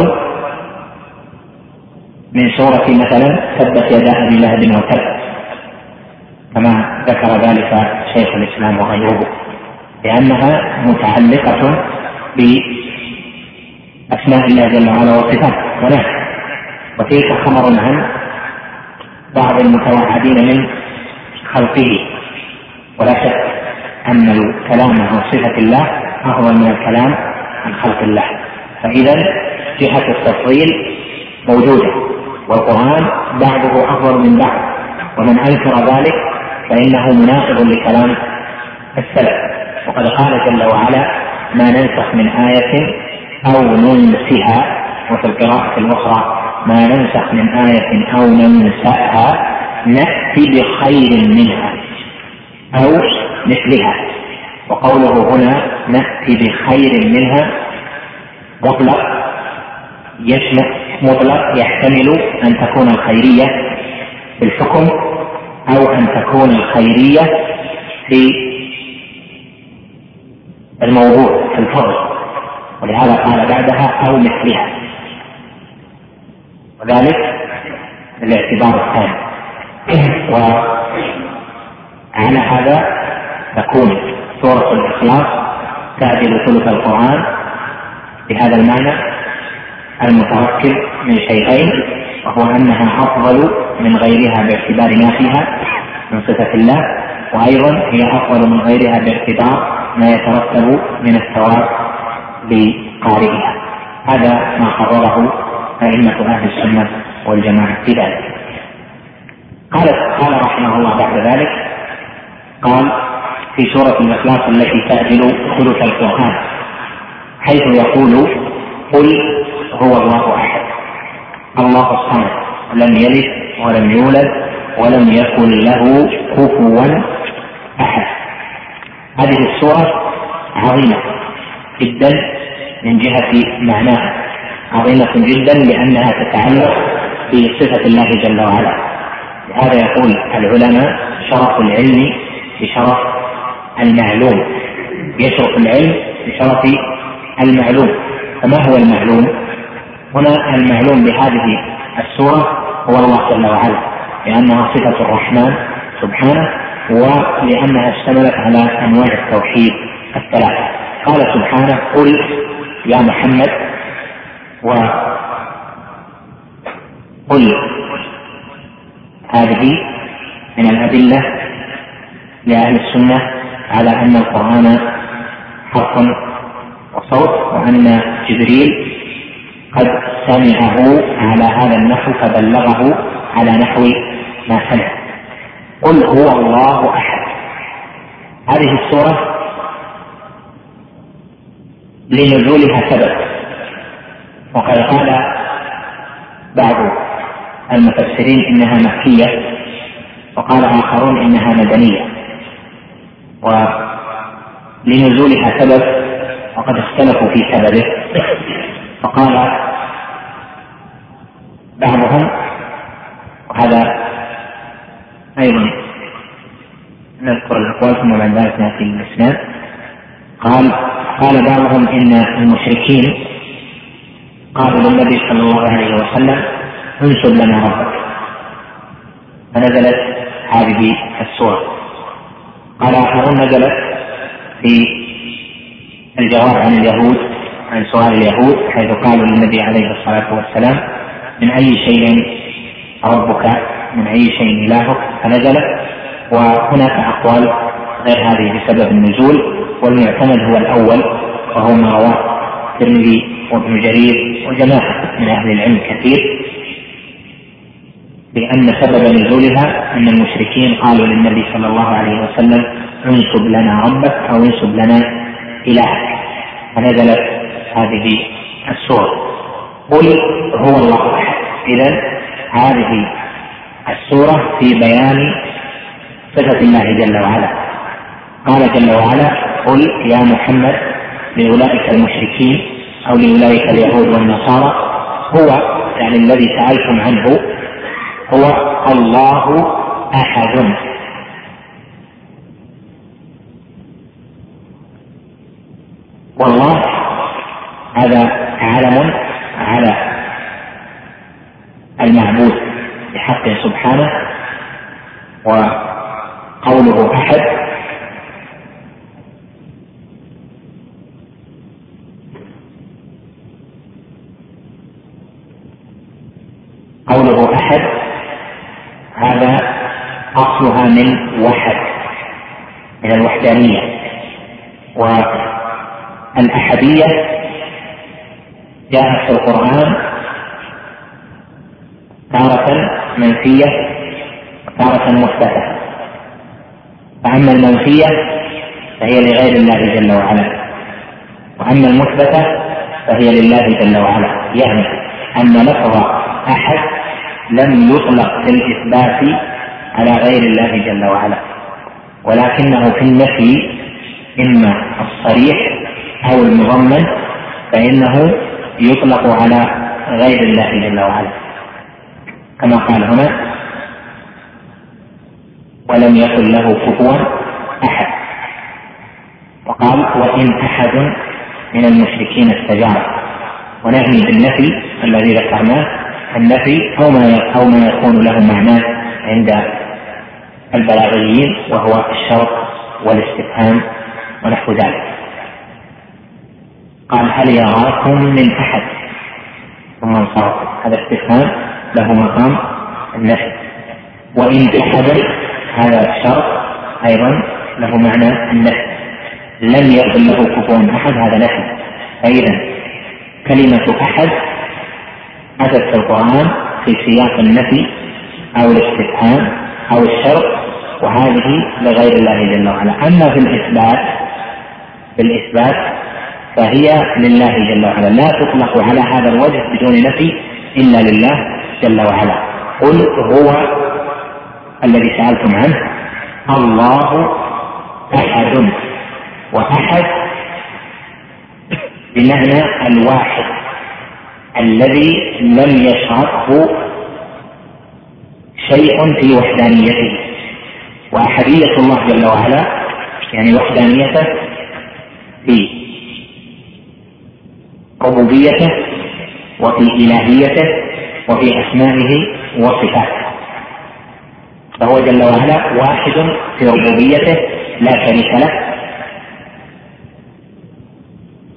من سورة مثلا تبت يدا أبي لهب وتب كما ذكر ذلك شيخ الإسلام وغيره لأنها متعلقة بأسماء الله جل وعلا وصفاته. ونحو وتلك خبر عن بعض المتوعدين من خلقه. ولا شك أن الكلام عن صفة الله أفضل من الكلام عن خلق الله. فإذا جهة التفضيل موجودة والقرآن بعضه أفضل من بعض ومن أنكر ذلك فإنه مناقض لكلام السلف. وقد قال جل وعلا ما ننسخ من آية أو ننسها وفي القراءة الأخرى ما ننسخ من آية أو ننسأها نأتي بخير منها أو مثلها. وقوله هنا نأتي بخير منها مطلق يشمل مطلق يحتمل أن تكون الخيرية في الحكم أو أن تكون الخيرية في الموضوع في الفضل. ولهذا قال بعدها أو مثلها. وذلك الاعتبار الثاني. *clears throat* وعلى هذا تكون سورة الإخلاص تعدل ثلث القرآن بهذا المعنى المتركب من شيئين وهو أنها أفضل من غيرها باعتبار ما فيها من صفة الله وأيضا هي أفضل من غيرها باعتبار ما يترتب من الثواب لقارئها هذا ما قرره أئمة أهل السنة والجماعة في ذلك. قال قال رحمه الله بعد ذلك قال في سورة الإخلاص التي تعدل ثلث القرآن حيث يقول قل هو الله أحد الله الصمد لم يلد ولم يولد ولم يكن له كفوا أحد. هذه السورة عظيمة جدا من جهة معناها عظيمة جدا لأنها تتعلق بصفة الله جل وعلا. لهذا يقول العلماء شرف العلم بشرف المعلوم. يشرف العلم بشرف المعلوم. فما هو المعلوم؟ هنا المعلوم بهذه السورة هو الله جل وعلا لأنها صفة الرحمن سبحانه ولأنها اشتملت على أنواع التوحيد الثلاثة. قال سبحانه قل يا محمد وقل هذه من الأدلة لأهل السنة على أن القرآن حرف وصوت وأن جبريل قد سمعه على هذا النحو فبلغه على نحو ما سمع. قل هو الله أحد. هذه السوره لنزولها سبب. وقد قال بعض المفسرين إنها مكية وقال آخرون إنها مدنية. ولنزولها سبب وقد اختلفوا في سببه. فقال بعضهم وهذا أيضا نذكر الأقوال ثم بعد ذلك نأتي للاسناد قال قال بعضهم إن المشركين قالوا للنبي صلى الله عليه وسلم انسب لنا ربك. فنزلت هذه السوره قال اخرون نزلت في الجواب عن اليهود عن سؤال اليهود حيث قالوا للنبي عليه الصلاة والسلام من أي شيء ربك؟ من أي شيء إلهك؟ فنزلت. وهناك أقوال غير هذه بسبب النزول والمعتمد هو الأول وهو ما رواه الترمذي وابن جرير وجماعة من أهل العلم كثير. بأن سبب نزولها أن المشركين قالوا للنبي صلى الله عليه وسلم انسب لنا ربك أو انسب لنا إلهك. فنزلت هذه السورة. قل هو الله أحد. إذا هذه السورة في بيان صفة الله جل وعلا. قال جل وعلا قل يا محمد لأولئك المشركين أو لأولئك اليهود والنصارى هو يعني الذي سألتم عنه هو الله أحد. والله هذا علم على المعبود بحقه سبحانه وقوله أحد قوله احد هذا أصلها من وحد من الوحدانية والأحدية جاءت في القرآن تارة منفية وتارة مثبتة فأما المنفية فهي لغير الله جل وعلا. وأما المثبتة فهي لله جل وعلا. يعني أن لفظ أحد لم يطلق في الإثبات على غير الله جل وعلا. ولكنه في النفي إما الصريح أو المضمن فإنه يطلق على غير الله جل وعلا. كما قال هنا ولم يكن له كفوا أحد. وقال وإن أحد من المشركين استجار. ونعني بالنفي الذي ذكرناه النفي أو ما أو ما يكون له معنى عند البلاغيين وهو الشرط والاستفهام ونحو ذلك. قال هل يراكم من أحد؟ ثم انصرف. هذا استفهام له مقام النفي. وإن أحد هذا الشرط أيضا له معنى النفي. لم يكن له كفوا أحد هذا نفي. فإذا كلمة أحد أتت في القرآن في سياق النفي أو الاستفهام أو الشرط وهذه لغير الله جل وعلا. أما في الإثبات في الإثبات فهي لله جل وعلا. لا تطلق على هذا الوجه بدون نفي إلا لله جل وعلا. قل هو الذي سألتم عنه. الله أحد. وأحد بمعنى الواحد الذي لم يشركه شيء في وحدانيته. وأحدية الله جل وعلا يعني وحدانيته في ربوبيته وفي إلهيته وفي أسمائه وصفاته. فهو جل وعلا واحد في ربوبيته لا شريك له.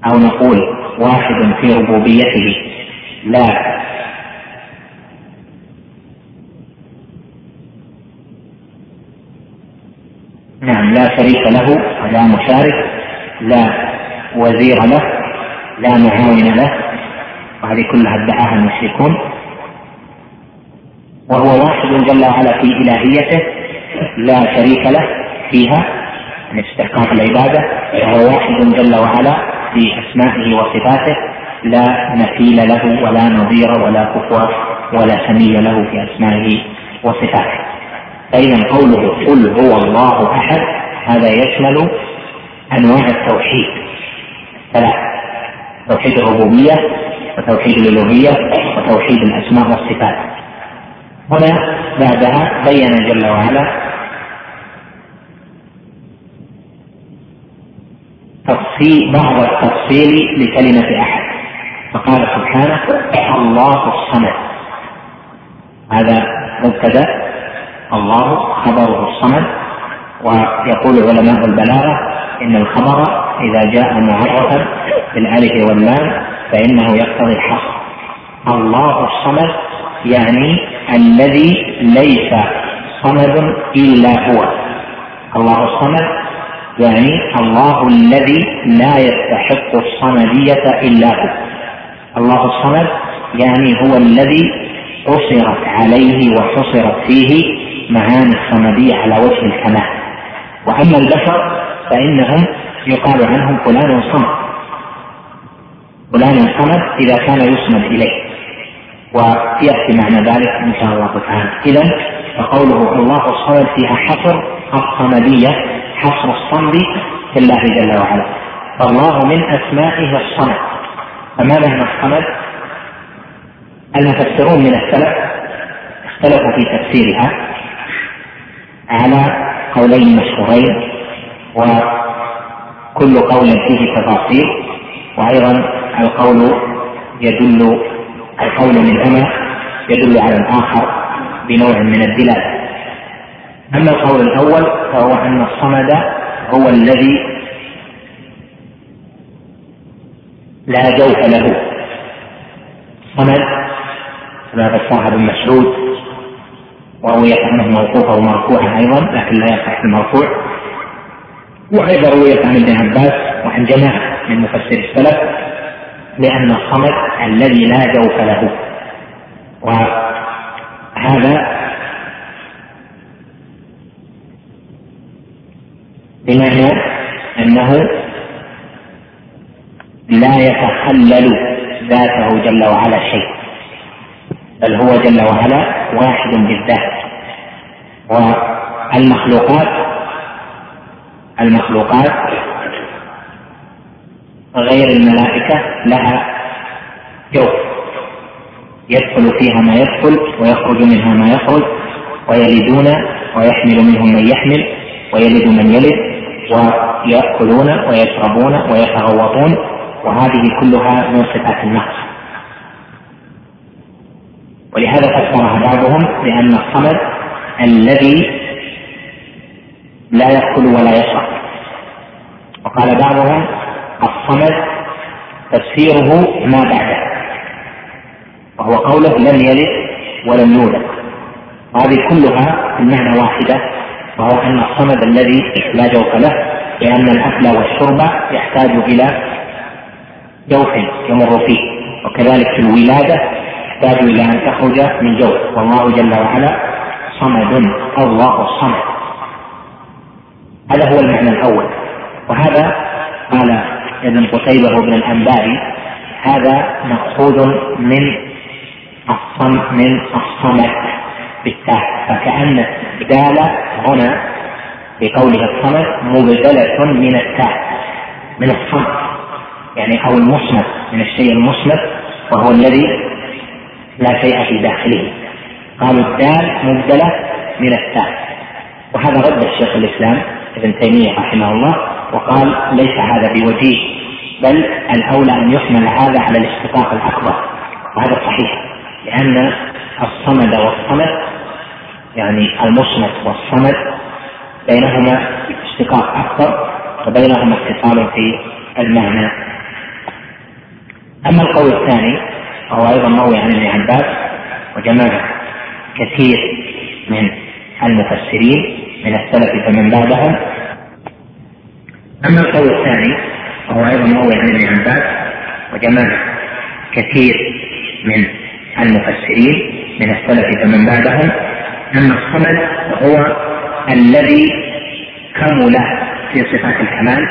أو نقول واحد في ربوبيته لا نعم لا شريك له ولا مشارك لا وزير له لا معاون له. وهذه كلها ادعاها المشركون. وهو واحد جل وعلا في إلهيته لا شريك له فيها من استحقاق العبادة. وهو واحد جل وعلا في أسمائه وصفاته لا مثيل له ولا نظير ولا كفوة ولا سمي له في أسمائه وصفاته. فإذا قوله قل هو الله أحد هذا يشمل أنواع التوحيد. ثلاث توحيد الربوبية وتوحيد الألوهية وتوحيد الأسماء والصفات. هنا بعدها بين جل وعلا تفصيل بعض التفصيل لكلمة أحد. فقال سبحانه الله الصمد. هذا مبتدأ الله خبره الصمد ويقول علماء البلاغة إن الخبر إذا جاء معرفا بالألف واللام فإنه يقتضي الحصر الله الصمد يعني الذي ليس صمد إلا هو. الله الصمد يعني الله الذي لا يستحق الصمدية إلا هو. الله الصمد يعني هو الذي قصرت عليه وحصرت فيه معاني الصمدية على وجه الكمال. وأما البشر فإنهم يقال عنهم فلان صمد. فلان صمد إذا كان يصمد إليه. ويأتي معنى ذلك إن شاء الله تعالى. إذا فقوله الله الصمد فيها حصر الصمدية حصر الصمد في الله جل وعلا. فالله من أسمائه الصمد. فما معنى الصمد؟ المفسرون من السلف اختلفوا في تفسيرها. على قولين مشهورين وكل قول فيه تفاصيل وأيضا القول يدل القول منهما يدل على الآخر بنوع من الدلاله أما القول الأول فهو أن الصمد هو الذي لا جوف له. صمد كما فسرها ابن مسعود ورويت عنه موقوفه ومرفوعه أيضا لكن لا يصح المرفوع. وأيضا رويت عن ابن عباس وعن جماعة من مفسر السلف لأن الصمد الذي لا جوف له. وهذا بمعنى أنه لا يتخلل ذاته جل وعلا شيء. بل هو جل وعلا واحد بالذات. والمخلوقات المخلوقات غير الملائكة لها جوف. يدخل فيها ما يدخل ويخرج منها ما يخرج ويلدون ويحمل منهم من يحمل ويلد من يلد ويأكلون ويشربون ويتغوطون وهذه كلها من صفات النقص ولهذا فسرها بعضهم بأن الصمد الذي لا يأكل ولا يشرب. وقال بعضهم الصمد تفسيره ما بعده وهو قوله لم يلد ولم يولد. وهذه كلها المعنى واحدة وهو أن الصمد الذي لا جوف له لأن الأكل والشرب يحتاج إلى جوف يمر فيه وكذلك في الولادة يحتاج إلى أن تخرج من جوف والله جل وعلا صمد الله الصمد. هذا هو المعنى الأول. وهذا قال ابن قتيبة وابن الأنباري هذا مأخوذ من الصم من الصمت بالتاء. فكأن الدال هنا في قوله الصمت مبدلة من التاء من الصمت يعني أو المصمت من الشيء المصمت وهو الذي لا شيء في داخله. قالوا الدال مبدلة من التاء وهذا رد الشيخ الإسلام ابن تيمية رحمه الله وقال ليس هذا بوجيه بل الأولى أن يحمل هذا على الاشتقاق الأكبر. وهذا صحيح لأن الصمد والصمد يعني المصمت والصمد بينهما اشتقاق أكبر وبينهما اتصال في المعنى. أما القول الثاني وهو أيضا مروي عن ابن عباس وجماعة كثير من المفسرين من السلف فمن بعدهم. أما القول الثاني وهو أيضا مروي عن ابن عباس وجماعة كثير من المفسرين من السلف فمن بعدهم. أن الصمد هو الذي كمل في صفات الكمال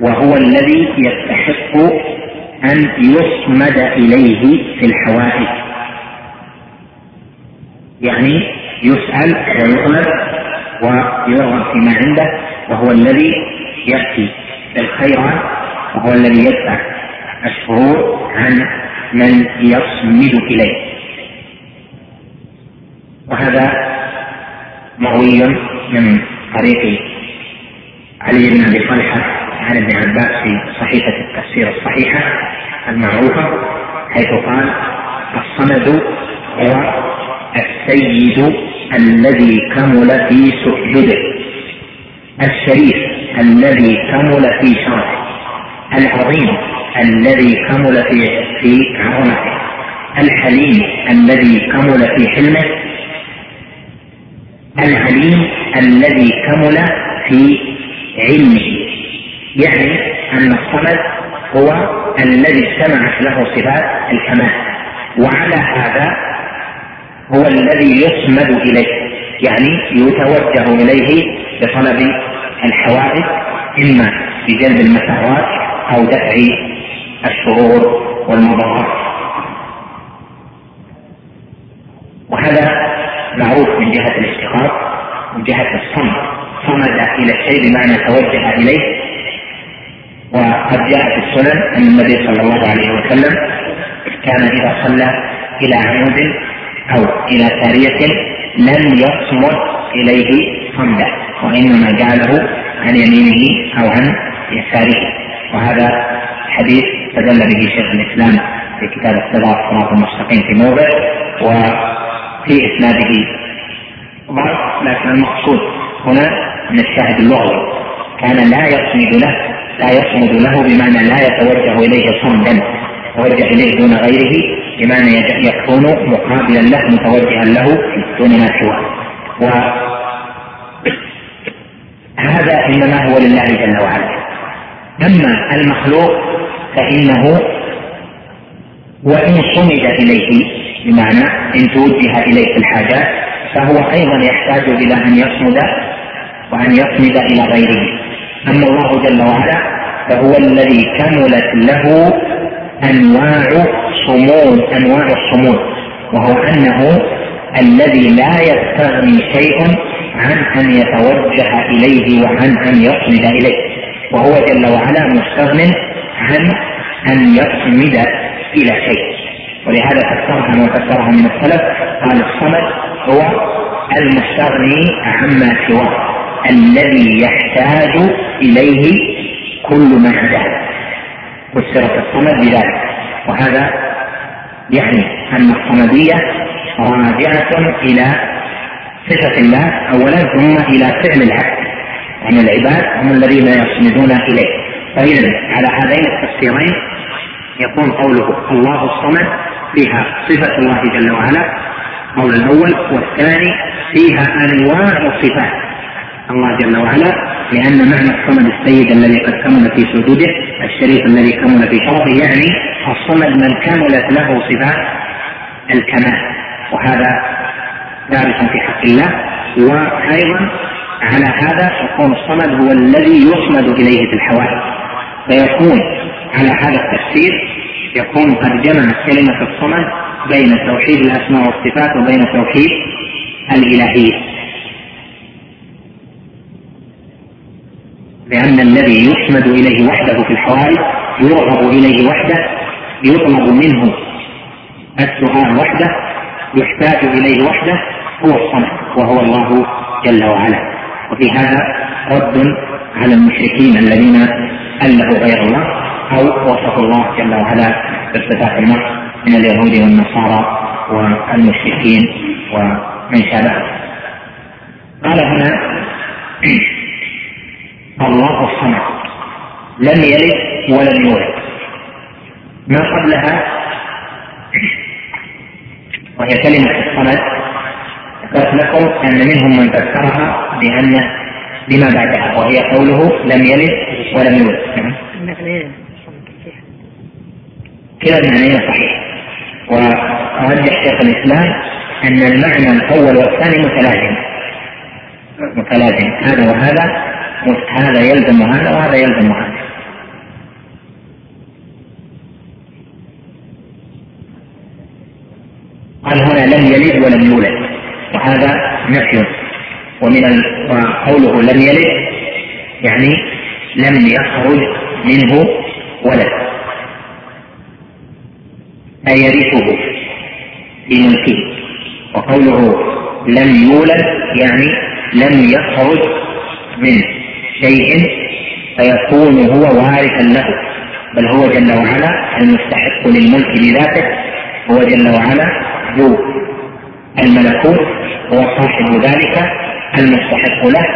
وهو الذي يستحق أن يصمد إليه في الحوائج. يعني يسأل ويطلب ويرغب فيما عنده وهو الذي يأتي بالخيرات وهو الذي يدفع الشرور عن من يصمد إليه. وهذا مروي من طريق علي بن أبي طلحة عن ابن عباس في صحيفه التفسير الصحيحة المعروفة حيث قال الصمد هو السيد الذي كمل في سؤدده الشريف الذي كمل في شرفه العظيم الذي كمل في في عظمته الحليم الذي كمل في حلمه العليم الذي كمل في علمه. يعني أن الصمد هو الذي اجتمعت له صفات الكمال وعلى هذا هو الذي يصمد إليه يعني يتوجه إليه بطلب الحوائج إما بجلب المسارات أو دفع الشرور والمضرات وهذا معروف من جهة الاشتقاق من جهة الصمد صمد إلى الشيء بمعنى توجه إليه وقد جاء في السنن ان النبي صلى الله عليه وسلم كان إذا صلى إلى عمود أو إلى سارية لم يصمد إليه صمدا وإنما جعله عن يمينه أو عن يساره. وهذا حديث استدل به شيخ الإسلام في كتاب الصراط صراط المستقيم في موضع وفي إسناده ضعف لكن المقصود هنا من الشاهد اللغوي كان لا يصمد له لا يصمد له بمعنى لا يتوجه إليه صمدا يتوجه إليه دون غيره بمعنى يكون مقابلا له متوجها له دون ما سواه وهذا إنما هو لله جل وعلا. أما المخلوق فإنه وإن صمد إليه بمعنى إن توجه إليه الحاجات فهو أيضا يحتاج إلى أن يصمد وأن يصمد إلى غيره. أما الله جل وعلا فهو الذي كملت له أنواع صمود أنواع الصمود وهو أنه الذي لا يستغني شيء عن أن يتوجه إليه وعن أن يصمد إليه وهو جل وعلا مستغن عن أن يصمد إلى شيء. ولهذا فسرها من فسرها من السلف قال الصمد هو المستغني عما سواه. الذي يحتاج إليه كل ما عداه فسرت الصمد بذلك وهذا يعني أن الصمدية راجعة إلى صفة الله اولا ثم إلى فعل العبد. يعني العباد هم الذين يصمدون إليه. فاذا على هذين التفسيرين يكون قوله الله الصمد فيها صفة الله جل وعلا. القول الأول والثاني فيها أنواع صفات الله جل وعلا لأن معنى الصمد السيد الذي قد كمل في سجوده الشريف الذي كمل في شرفه يعني الصمد من كملت له صفات الكمال. وهذا ثابت في حق الله. وأيضا على هذا يكون الصمد هو الذي يصمد إليه في الحوائج فيكون على هذا التفسير يكون قد جمع كلمة الصمد بين توحيد الأسماء والصفات وبين توحيد الإلهية. لأن الذي يحمد إليه وحده في الحوائج يرغب إليه وحده يطلب منه السؤال وحده يحتاج إليه وحده هو الصمد وهو الله جل وعلا. وفي هذا رد على المشركين الذين ألهوا غير الله أو وصفوا الله جل وعلا بصفات النقص من اليهود والنصارى والمشركين ومن شابه قال هنا *clears throat* الله الصمد. لم يلد ولم يولد. ما قبلها؟ وهي كلمة الصمد. ذكرت لكم أن منهم من فسرها بأن بما بعدها وهي قوله لم يلد ولم يولد. كلا المعنيين صحيح. ورجح شيخ الإسلام أن المعنى الأول والثاني متلازم. متلازم. هذا وهذا هذا يلزم هذا وهذا يلزم هذا قال هنا لم يلد ولم يولد وهذا نفي. ومن وقوله لم يلد يعني لم يخرج منه ولد. أي يرثه بملكه وقوله لم يولد يعني لم يخرج من شيء فيكون هو وارثا له بل هو جل وعلا المستحق للملك لذاته هو جل وعلا ذو الملكوت هو صاحب ذلك المستحق له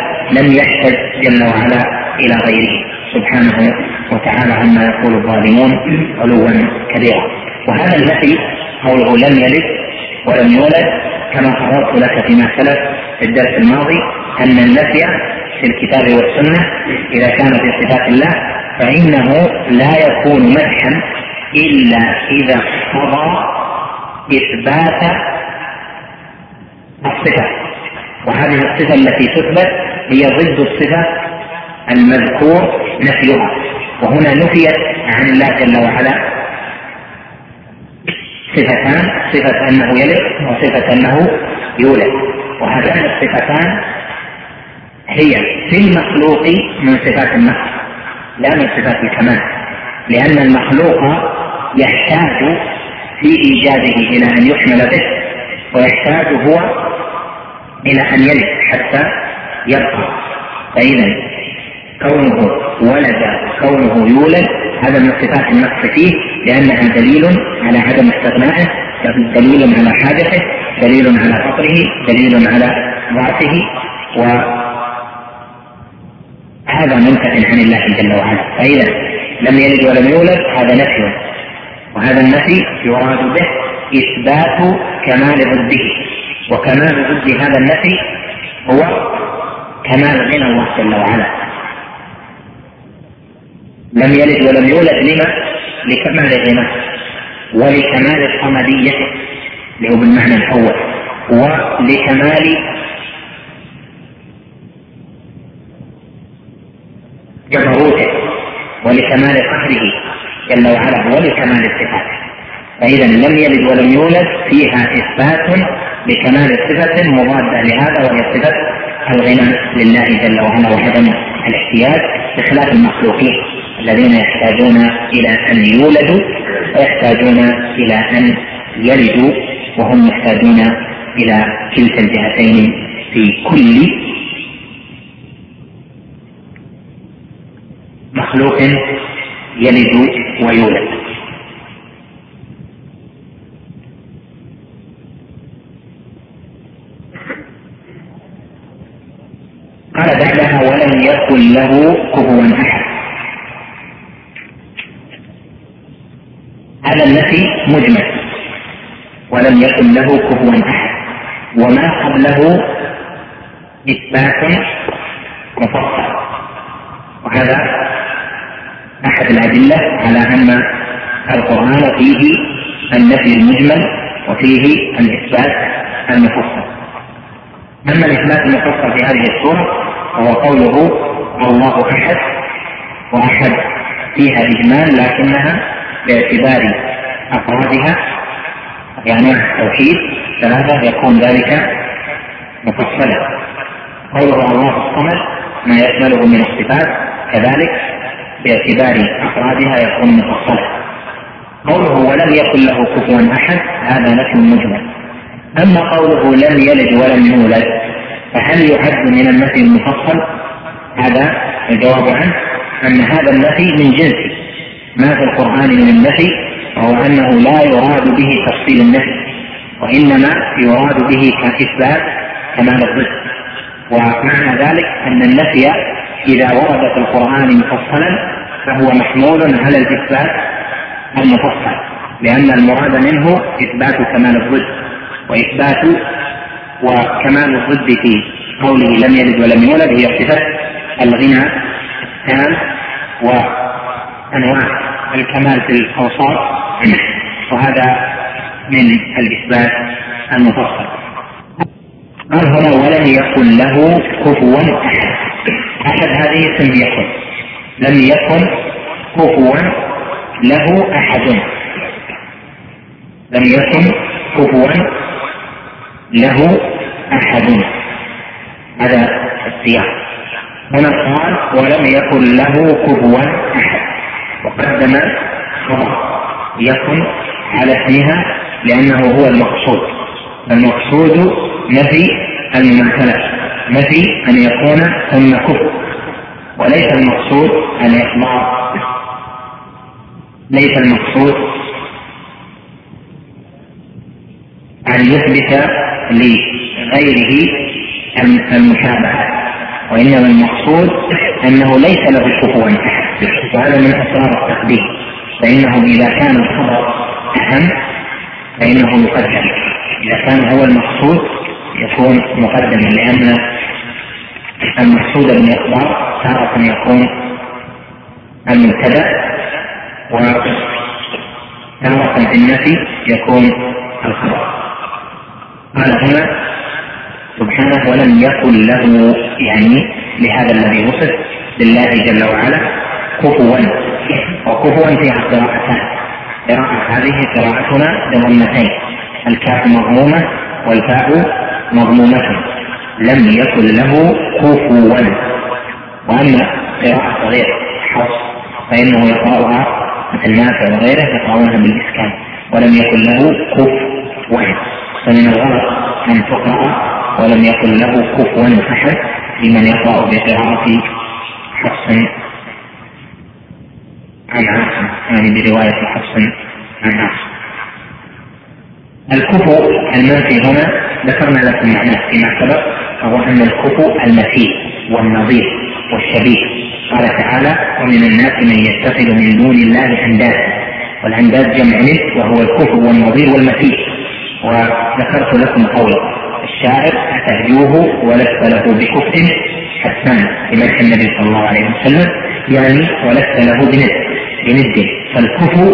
لم يحتج جل وعلا إلى غيره. سبحانه وتعالى عما يقول الظالمون علوا كبيرا. وهذا النفي قوله لم يلد ولم يولد كما قررت لك فيما سلف في الدرس الماضي أن النفي في الكتاب والسنة إذا كان في صفات الله فإنه لا يكون مدحا إلا إذا اقتضى إثبات الصفة. وهذه الصفة التي تثبت هي ضد الصفة المذكور نفيها. وهنا نفيت عن الله جل وعلا صفتان صفة أنه يلد وصفة أنه يولد. وهاتان الصفتان هي في المخلوق من صفات النقص لا من صفات الكمال. لأن المخلوق يحتاج في إيجاده إلى أن يحمل به ويحتاج هو إلى أن يلد حتى يبقى. فإذا كونه ولد كونه يولد هذا من صفات النقص فيه لأنها دليل على عدم استغنائه دليل على حاجته دليل على فقره دليل على ضعفه وهذا منتهى عن الله جل وعلا. فإذا لم يلد ولم يولد هذا نفي. وهذا النفي يراد به إثبات كمال ضده. وكمال ضد هذا النفي هو كمال غنى الله جل وعلا. لم يلد ولم يولد لما؟ لكمال غناه ولكمال صمديته اللي هو بالمعنى الأول. ولكمال جبروته ولكمال قهره جل وعلا ولكمال الصفات. فإذا لم يلد ولم يولد فيها إثبات لكمال صفة مضادة لهذا وهي صفة الغنى لله جل وعلا وعدم الاحتياج بخلاف المخلوقين الذين يحتاجون إلى أن يولدوا ويحتاجون إلى أن يلدوا وهم محتاجون إلى كلتا الجهتين في كل مخلوق يلد ويولد قال بعدها ولم يكن له كفوا احد هذا النفي مجمل ولم يكن له كفوا احد وما قبله اثبات مفصل وهذا احد الادله على ان القران فيه النفي المجمل وفيه الإثبات المفصل. أما الإثبات المفصل في هذه السورة فهو قوله الله أحد وأحد فيها إجمال لكنها باعتبار أفرادها يعني التوحيد ثلاثة يكون ذلك مفصلا. قوله الله الصمد ما يشمله من الصفات كذلك باعتبار أفرادها يكون مفصلا. قوله ولم يكن له كفوا أحد هذا نفي مجمل. أما قوله لم يلد ولم يولد فهل يعد من النفي المفصل؟ هذا الجواب عنه أن هذا النفي من جنس. ما في القرآن من النفي؟ وهو أنه لا يراد به تفصيل النفي وإنما يراد به كإثبات كمال الضد ومعنى ذلك أن النفي إذا ورد في القرآن مفصلا فهو محمول على الإثبات المفصل. لأن المراد منه إثبات كمال الضد وإثبات وكمال الضد في قوله لم يلد ولم يولد هي صفة الغنى التام وأنواع الكمال في الأوصاف وهذا من الإثبات المفصل. قال هنا ولم يكن له كفوا أحد احد هذه اسم يكن لم يكن كفوا له أحد. لم يكن كفوا له أحد. هذا السياق. هنا قال ولم يكن له كفوا أحد. وقدم خبر يكن على اسمها لأنه هو المقصود. المقصود نفي المماثله نفي أن يكون ثم كفر وليس المقصود الاخبار ليس المقصود أن يثبت لغيره المشابهة وإنما المقصود أنه ليس له أحد وهذا من أسرار التقديم فإنه إذا كان الخبر أهم فإنه يقدم إذا كان هو المقصود يكون مقدما لأن المقصود بالإخبار تارة يكون المبتدأ وتارة في النفي يكون الخبر. قال هنا سبحانه ولم يكن له يعني لهذا الذي وصف لله جل وعلا كفوا. وكفوا فيها قراءتان. قراءة هذه قراءتنا بضمتين. الكاف مضمومة والفاء مضمومة. لم يكن له كفوا. وأما قراءة غير حفص فإنه يقرأها مثل نافع وغيره يقرأونها بالإسكان. ولم يكن له كفوا. فمن الغلط أن تقرأ ولم يكن له كفوا أحد لمن يقرأ بقراءة حفص عن عاصم يعني برواية حفص عن عاصم. الكفو المنفي هنا ذكرنا لكم معناه فيما سبق وهو أن الكفو المثيل والنظير والشبيه. قال تعالى ومن الناس من يتخذ من دون الله أندادا والأنداد جمع وهو الكفو والنظير والمثيل. وذكرت لكم قوله الشاعر أتهجوه ولست له بكفء حسان مدح النبي صلى الله عليه وسلم يعني ولست له بند بند. فالكفو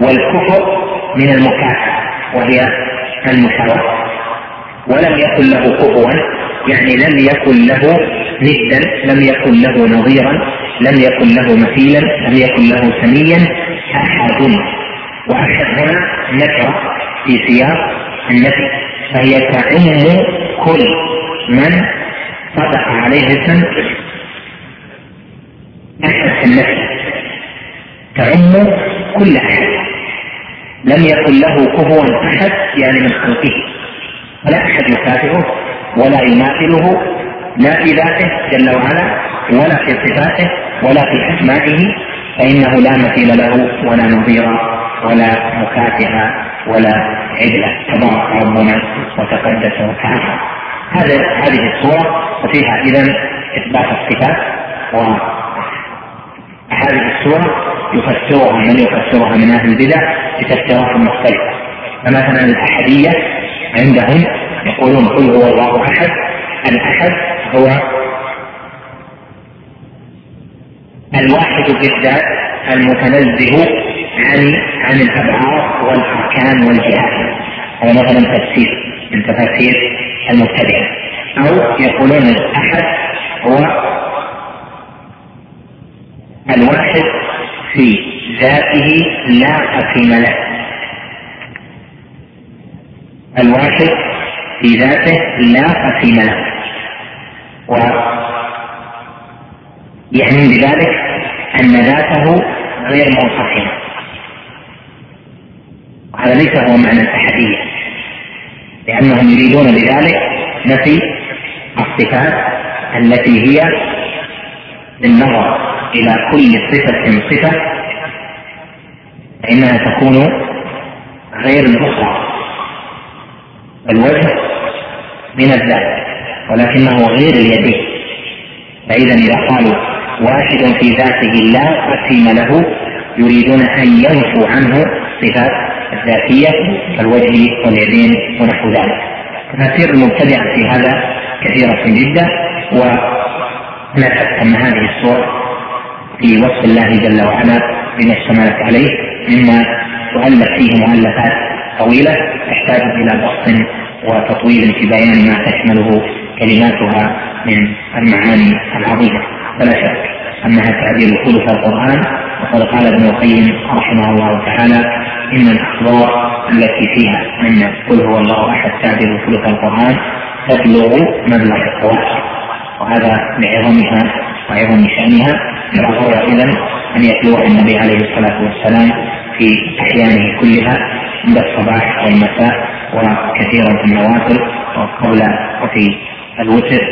والكفر من المكافأة وهي المساواة ولم يكن له كفوا يعني لم يكن له ندا لم يكن له نظيرا لم يكن له مثيلا لم يكن له سميا أحد. واحد هنا نكرة في سياق النفي فهي تعم كل من طبق عليه اسم أحد في النفس تعم كل أحد لم يكن له كفوا أحد يعني من خلقه. ولا أحد يكافئه ولا يماثله لا في ذاته جل وعلا ولا في صفاته ولا في أسمائه. فإنه لا مثيل له ولا نظير ولا مكافئ ولا عدل تبارك ربنا وتقدس وتعالى. هذا هذه الصورة وفيها إذا إثبات الصفات. وهذه الصورة يفسرها من يفسرها من أهل البدع بتفسيرات مختلفة. فمثلا الأحدية عندهم يقولون قل هو الله أحد. الأحد هو الواحد بالذات المتنزه عن عن الأبعاد والأركان والجهات. هذا مثلا تفسير من تفاسير المبتدئة. أو يقولون الأحد هو الواحد في ذاته لا قسيم له. الواحد في ذاته لا قسيم له. و يعني بذلك أن ذاته غير منقسمة هذا ليس هو معنى الأحدية لأنهم يريدون بذلك نفي الصفات التي هي بالنظر إلى كل صفة صفة فإنها تكون غير الأخرى الوجه من الذات ولكنه غير اليدين. فإذا إذا قالوا واحد في ذاته لا قسيم له يريدون أن ينفوا عنه صفات الذاتية كالوجه واليدين ونحو ذلك. تفاسير المبتدعة في هذا كثيرة جدا ولا شك أن هذه الصور في وصف الله جل وعلا بما اشتملت عليه مما تؤلف فيه مؤلفات طويلة تحتاج إلى بسط وتطويل في بيان ما تشمله كلماتها من المعاني العظيمة. فلا شك أنها تعديل ثلث القرآن وقد قال ابن القيم رحمه الله تعالى إن الأخبار التي فيها إن قل هو الله أحد تعدل ثلث القرآن تبلغ مبلغ التواتر. وهذا لعظمها وعظم شأنها. فهو اذا أن يتلوها النبي عليه الصلاة والسلام في أحيانه كلها عند الصباح والمساء وكثيرا في النوافل وقبل وفي الوتر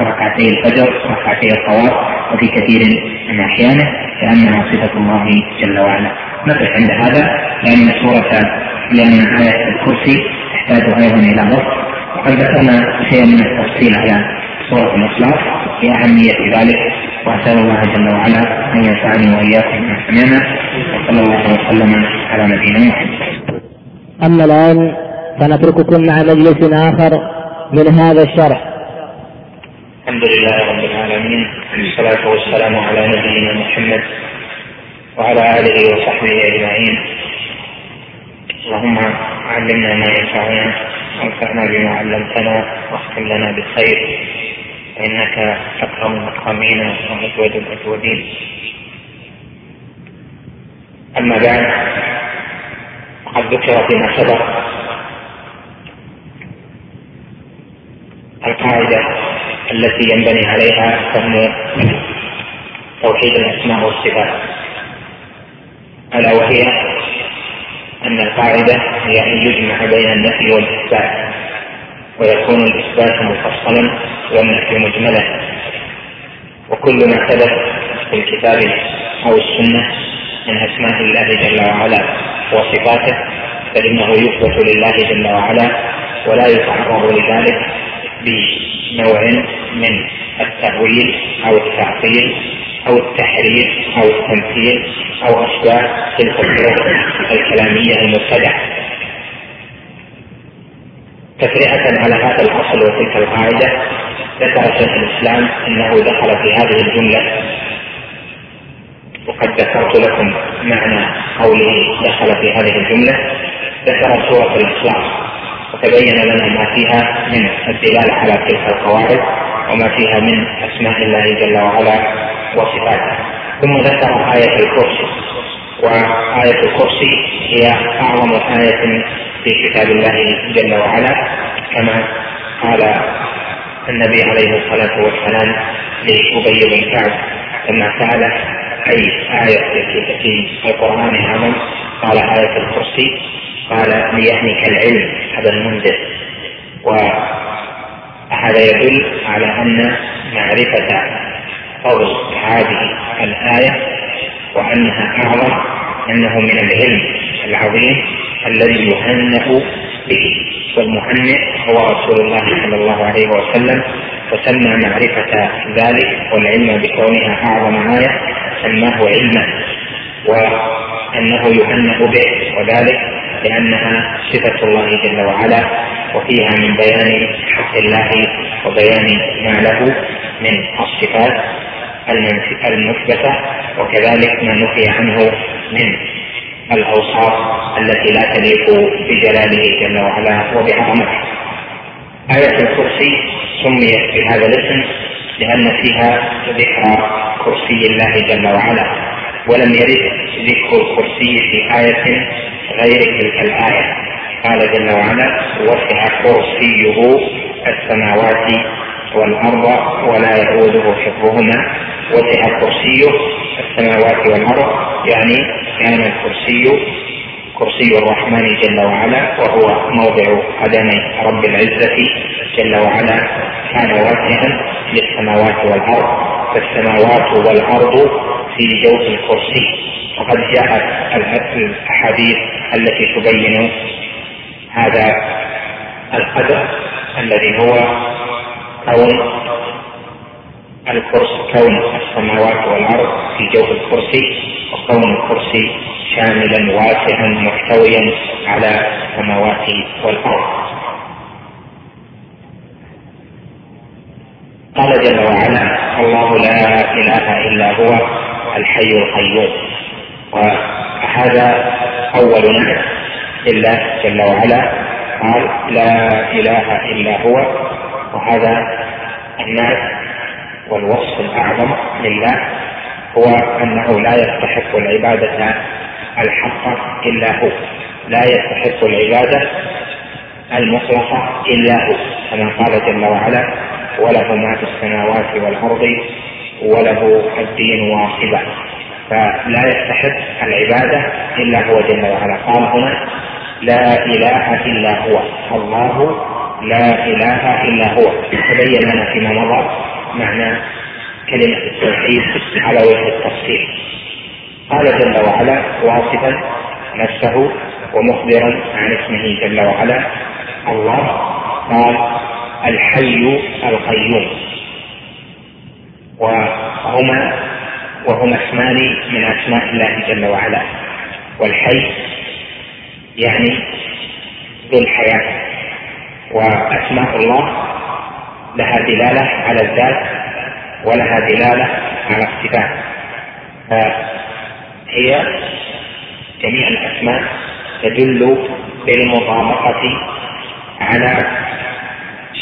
وركعتي الفجر وركعتي الطواف وفي كثير من أحيانه لأنها صفة الله جل وعلا. نقف عند هذا لأن سوره لأن إيه الكرسي تحتاج أيضا إلى ضبط وقد ذكرنا شيئا من التفصيل على سوره الإخلاص لاهميه ذلك. وأسأل الله جل وعلا أن ينفعني وإياكم بما سمعنا. وصلى الله وسلم على نبينا محمد. أما الآن فنترككم مع مجلس آخر من هذا الشرح. الحمد لله رب العالمين والصلاة والسلام على نبينا محمد. وعلى آله وصحبه أجمعين. اللهم علمنا ما ينفعنا وانفعنا بما علمتنا واختم لنا بالخير. فإنك أكرم الأكرمين وأجود الأجودين. أما بعد قد ذكر فيما سبق القاعدة التي ينبني عليها فهم توحيد الأسماء والصفات. ألا وهي أن القاعدة هي أن يجمع بين النفي والإثبات ويكون الإثبات مفصلا والنفي مجملا. وكل ما ثبت في الكتاب أو السنة من أسماء الله جل وعلا وصفاته فإنه يثبت لله جل وعلا ولا يتعرض لذلك بنوع من التأويل أو التعطيل أو التحريف أو التمثيل أو أشباه تلك الطرق الكلامية المبتدعة. تفرئة على هذا الأصل وتلك القاعدة ذكر شيخ الإسلام أنه دخل في هذه الجملة. وقد ذكرت لكم معنى قوله دخل في هذه الجملة. ذكر سورة الإخلاص وتبين لنا ما فيها من الدلالة على تلك القواعد وما فيها من أسماء الله جل وعلا. وصفاته ثم ذكر آية الكرسي. وآية الكرسي هي أعظم آية في كتاب الله جل وعلا. كما قال النبي عليه الصلاة والسلام لأبي بن كعب لما سأله أي آية في القرآن أعظم؟ قال آية الكرسي. قال ليحمك العلم هذا المنذر. وهذا يدل على أن معرفة فضل هذه الآية وأنها أعظم أنه من العلم العظيم الذي يهنأ به. والمهنئ هو رسول الله صلى الله عليه وسلم وسمى معرفة ذلك والعلم بكونها أعظم آية سماه علما وأنه يهنأ به. وذلك لأنها صفة الله جل وعلا وفيها من بيان حق الله وبيان ما له من الصفات المثبتة وكذلك ما نفي عنه من الأوصاف التي لا تليق بجلاله جل وعلا وبعظمته. آية الكرسي سميت بهذا الاسم لأن فيها ذكر كرسي الله جل وعلا ولم يرد ذكر الكرسي في آية غير تلك الآية. قال جل وعلا وسع كرسيه السماوات والأرض ولا يؤوده حفظهما. وسع كرسيه السماوات والأرض يعني كان الكرسي كرسي الرحمن جل وعلا وهو موضع قدمي رب العزة جل وعلا. كان واسعا للسماوات والأرض فالسماوات والأرض في جوف الكرسي وقد جاءت الأحاديث التي تبين هذا القدر الذي هو كون الكرسي كون السماوات والأرض في جوف الكرسي وكون الكرسي شاملا واسعا محتويا على السماوات والأرض. قال جل وعلا الله لا إله إلا هو الحي القيوم. وهذا أول نعم لله جل وعلا قال لا إله إلا هو. وهذا الناس والوصف الأعظم لله هو أنه لا يستحق العبادة الحق إلا هو. لا يستحق العبادة المطلقة إلا هو. كما قال جل وعلا وله ما في السماوات والأرض وله الدين واصبا. فلا يستحق العبادة إلا هو جل وعلا. قال هنا لا إله إلا هو. الله لا إله إلا هو. تبين لنا فيما مضى معنى كلمة التوحيد على وجه التفصيل. قال جل وعلا واصفا نفسه ومخبرا عن اسمه جل وعلا الله قال الحي القيوم. وهما وهما اسمان من أسماء الله جل وعلا. والحي يعني ذو الحياة. وأسماء الله لها دلالة على الذات ولها دلالة على الصفات. فهي جميع الأسماء تدل بالمطابقه على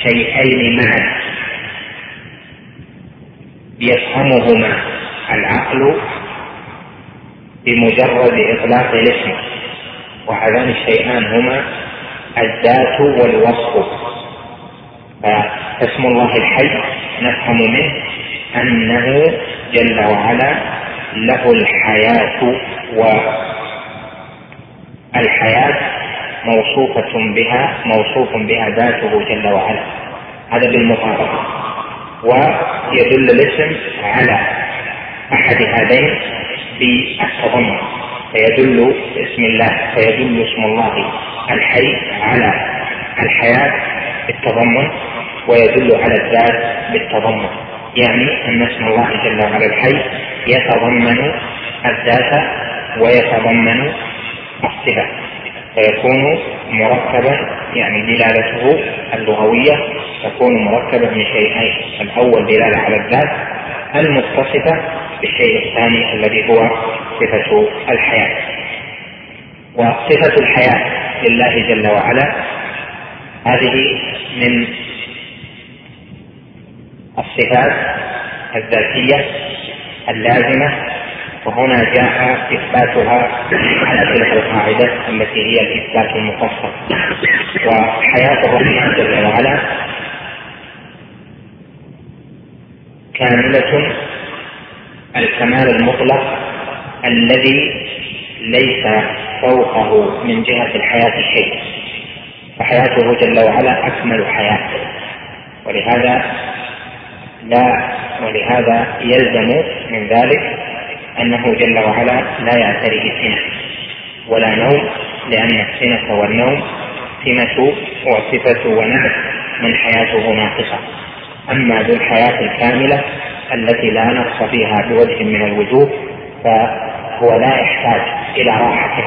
شيئين معا. يفهمهما العقل بمجرد إطلاق الاسم وهذان الشيئان هما الذات والوصف. فاسم الله الحي نفهم منه أنه جل وعلا له الحياة والحياة موصوفة بها موصوف بها ذاته جل وعلا. هذا بالمطابقة. ويدل الاسم على أحد هذين بالتضمن. فيدل اسم الله فيدل اسم الله الحي على الحياة بالتضمن ويدل على الذات بالتضمن. يعني أن اسم الله جل وعلا الحي يتضمن الذات ويتضمن الصفة. فيكون مركبا يعني دلالته اللغوية تكون مركبة من شيئين الأول دلالة على الذات المتصفة بالشيء الثاني الذي هو صفة الحياة. وصفة الحياة لله جل وعلا هذه من الصفات الذاتية اللازمة وهنا جاء إثباتها على تلك القاعدة التي هي الإثبات المفصل. وحياة الرحمن جل وعلا كاملة الكمال المطلق الذي ليس فوقه من جهة الحياة شيء. فحياته جل وعلا أكمل حياة ولهذا لا ولهذا يلزم من ذلك أنه جل وعلا لا يعتريه سنة ولا نوم لأن السنة والنوم سمة وصفة ونعت من حياته ناقصة. أما ذو الحياة الكاملة التي لا نقص فيها بوجه من الوجوه فهو لا يحتاج إلى راحته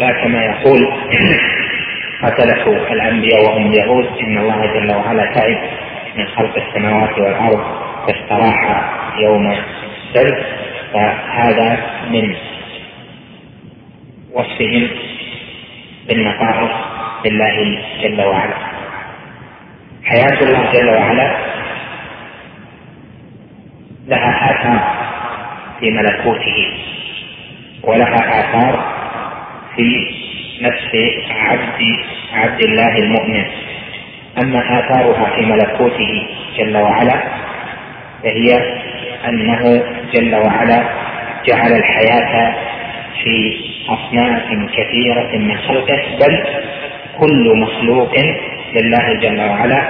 لا كما يقول *clears throat* قتلته الأنبياء وهم اليهود إن الله جل وعلا تعب من خلق السماوات والأرض فاستراح يوم السبت. فهذا من وصفهم بالنقائص لله جل وعلا. حياة الله جل وعلا لها آثار في ملكوته ولها آثار في نفس عبد عبد الله المؤمن. أما آثارها في ملكوته جل وعلا فهي أنه جل وعلا جعل الحياة في أصناف كثيرة من خلقه بل كل مخلوق لله جل وعلا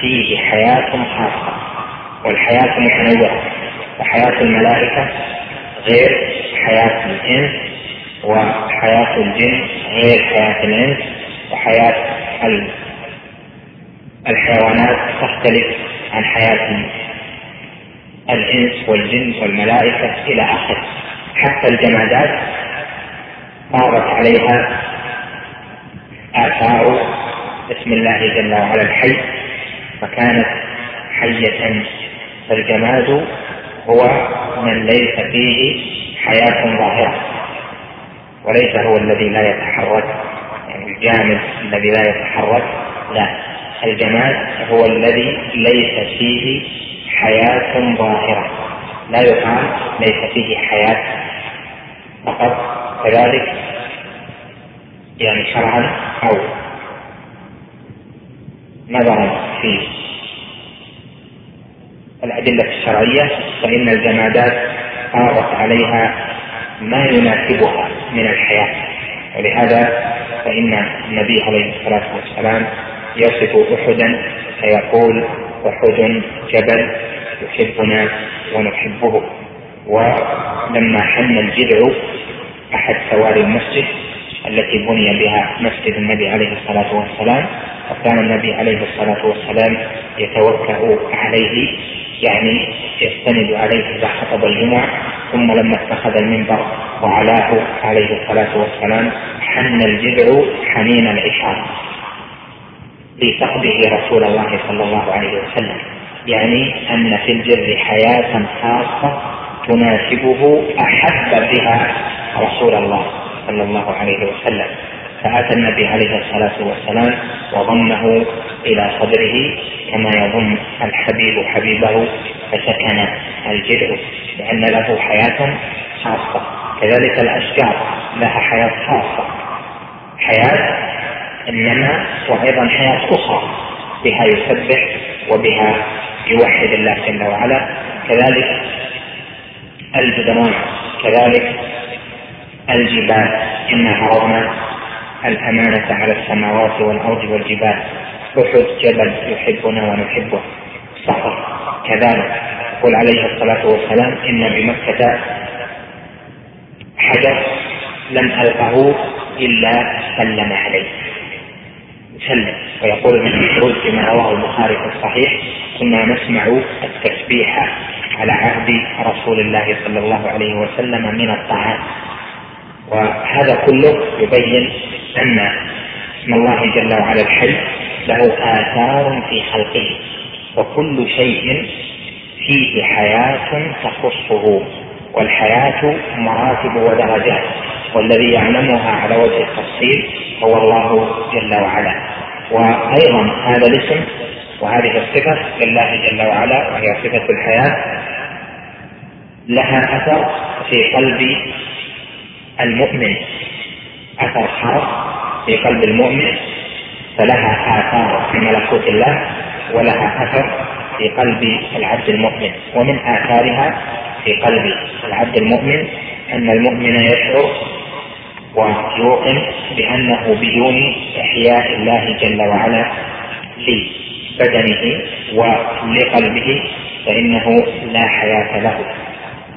فيه حياة خاصة. والحياة متنوعة وحياة الملائكة غير حياة الإنس وحياة الجن غير حياة الإنس وحياة الحيوانات تختلف عن حياة الإنس والجن والملائكة إلى آخره حتى الجمادات صارت عليها آثار اسم الله جل وعلا الحي فكانت حية فالجماد هو من ليس فيه حياة ظاهرة وليس هو الذي لا يتحرك يعني الجامد الذي لا يتحرك لا الجماد هو الذي ليس فيه حياة ظاهرة لا يقال ليس فيه حياة فقط كذلك يعني شرعا أو نظرا في الأدلة الشرعية فإن الجمادات طارت عليها ما يناسبها من الحياة. ولهذا فإن النبي عليه الصلاة والسلام يصف أحدا فيقول أحد جبل يحبنا ونحبه. ولما حن الجذع أحد سواري المسجد التي بني بها مسجد النبي عليه الصلاة والسلام وكان النبي عليه الصلاة والسلام يتوكأ عليه يعني يستند عليه إذا خطب الجمعة ثم لما اتخذ المنبر وعلاه عليه الصلاة والسلام حن الجذع حنين العشاء لفقده رسول الله صلى الله عليه وسلم. يعني أن في الجر حياة خاصة تناسبه أحب بها رسول الله صلى الله عليه وسلم. فأتى النبي عليه الصلاة والسلام وضمه إلى صدره كما يضم الحبيب حبيبه فسكن الجذع لأن له حياة خاصة. كذلك الأشجار لها حياة خاصة. حياة إنما وأيضا حياة أخرى. بها يسبح وبها يوحد الله جل وعلا. كذلك الجدران. كذلك الجبال. إنا عرضنا الأمانة على السماوات والأرض والجبال؟ أحد جبل يحبنا ونحبه. صخر كذلك. يقول عليه الصلاة والسلام إن بمكة حجر لم ألقه إلا سلم عليه. سلم. ويقول ابن مسعود فيما رواه البخاري في الصحيح كنا نسمع التسبيح على عهد رسول الله صلى الله عليه وسلم من الطعام. وهذا كله يبين أن اسم الله جل وعلا الحي له آثار في خلقه وكل شيء فيه حياة تخصه والحياة مراتب ودرجات والذي يعلمها على وجه التفصيل هو الله جل وعلا. وأيضا هذا الاسم وهذه الصفة لله جل وعلا وهي صفة الحياة لها أثر في قلب المؤمن. أثر خاص في قلب المؤمن فلها آثار في ملكوت الله ولها أثر في قلب العبد المؤمن. ومن آثارها في قلب العبد المؤمن أن المؤمن يشعر ويوقن بأنه بدون إحياء الله جل وعلا لبدنه ولقلبه فإنه لا حياة له.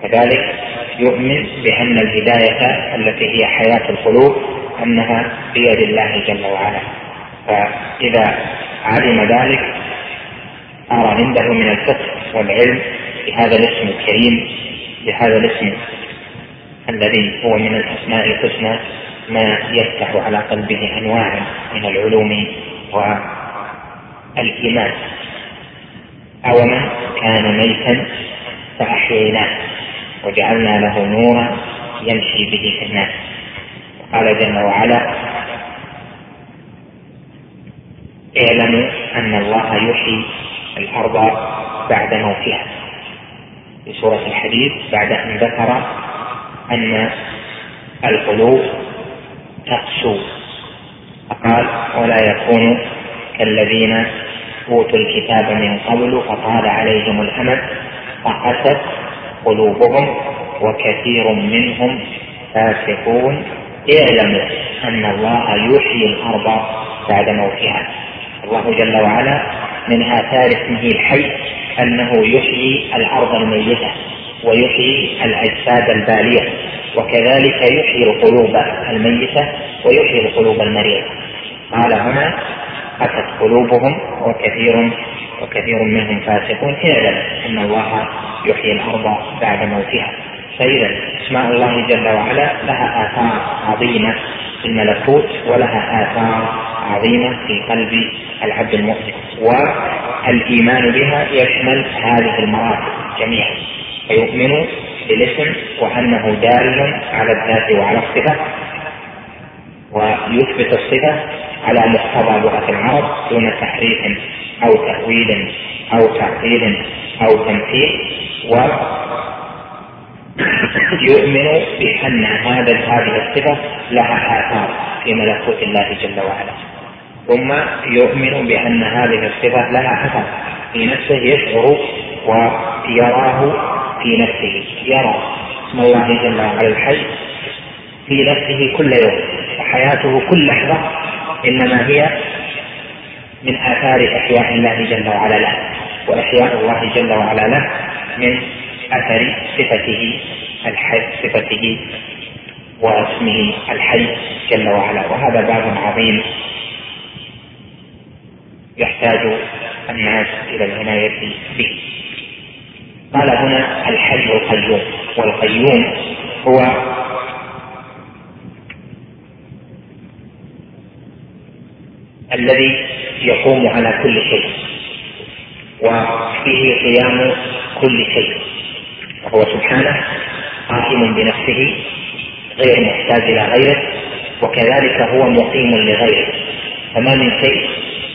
كذلك يؤمن بأن الهداية التي هي حياة القلوب أنها بيد الله جل وعلا. فإذا علم ذلك صار عنده من الفقه والعلم بهذا الاسم الكريم بهذا الاسم الذي هو من الأسماء الحسنى ما يفتح على قلبه أنواع من العلوم والإيمان. أو من كان ميتا فأحييناه. وجعلنا له نورا يمشي به في الناس. قال جل وعلا اعلموا أن الله يحيي الأرض بعد موتها. في سورة الحديث بعد أن ذكر أن القلوب تقسو. فقال ولا يكون كالذين أوتوا الكتاب من قبل فطال عليهم الأمد فقست قلوبهم وكثير منهم فاسقون. اعلموا أن الله يحيي الأرض بعد موتها. الله جل وعلا من آثار اسمه الحي أنه يحيي الأرض الميتة ويحيي الأجساد البالية وكذلك يحيي القلوب الميتة ويحيي القلوب المريضة. قال هنا أتت قلوبهم وكثير وكثير منهم فاسقون. اعلم أن الله يحيي الأرض بعد موتها. فإذا أسماء الله جل وعلا لها آثار عظيمة في الملكوت ولها آثار عظيمة في قلب العبد المؤمن والإيمان بها يشمل هذه المراتب جميعا. فيؤمن بالاسم وأنه دال على الذات وعلى الصفة ويثبت الصفة على مقتضى لغة العرب دون تحريف أو تأويل أو تعطيل أو تمثيل ويؤمن بأن هذا هذه الصفة لها آثار في ملكوت الله جل وعلا. ثم يؤمن بأن هذه الصفة لها أثر في نفسه يشعر ويراه في نفسه يرى اسم الله جل وعلا الحي في نفسه كل يوم وحياته كل لحظة إنما هي من آثار إحياء الله جل وعلا له وإحياء الله جل وعلا له من أثر صفته الحي صفته واسمه الحي جل وعلا. وهذا باب عظيم يحتاج الناس إلى العناية به. قال هنا الحي القيوم والقيوم هو الذي يقوم على كل شيء. وفيه قيام كل شيء. وهو سبحانه قائم بنفسه غير محتاج إلى غيره وكذلك هو مقيم لغيره. فما من شيء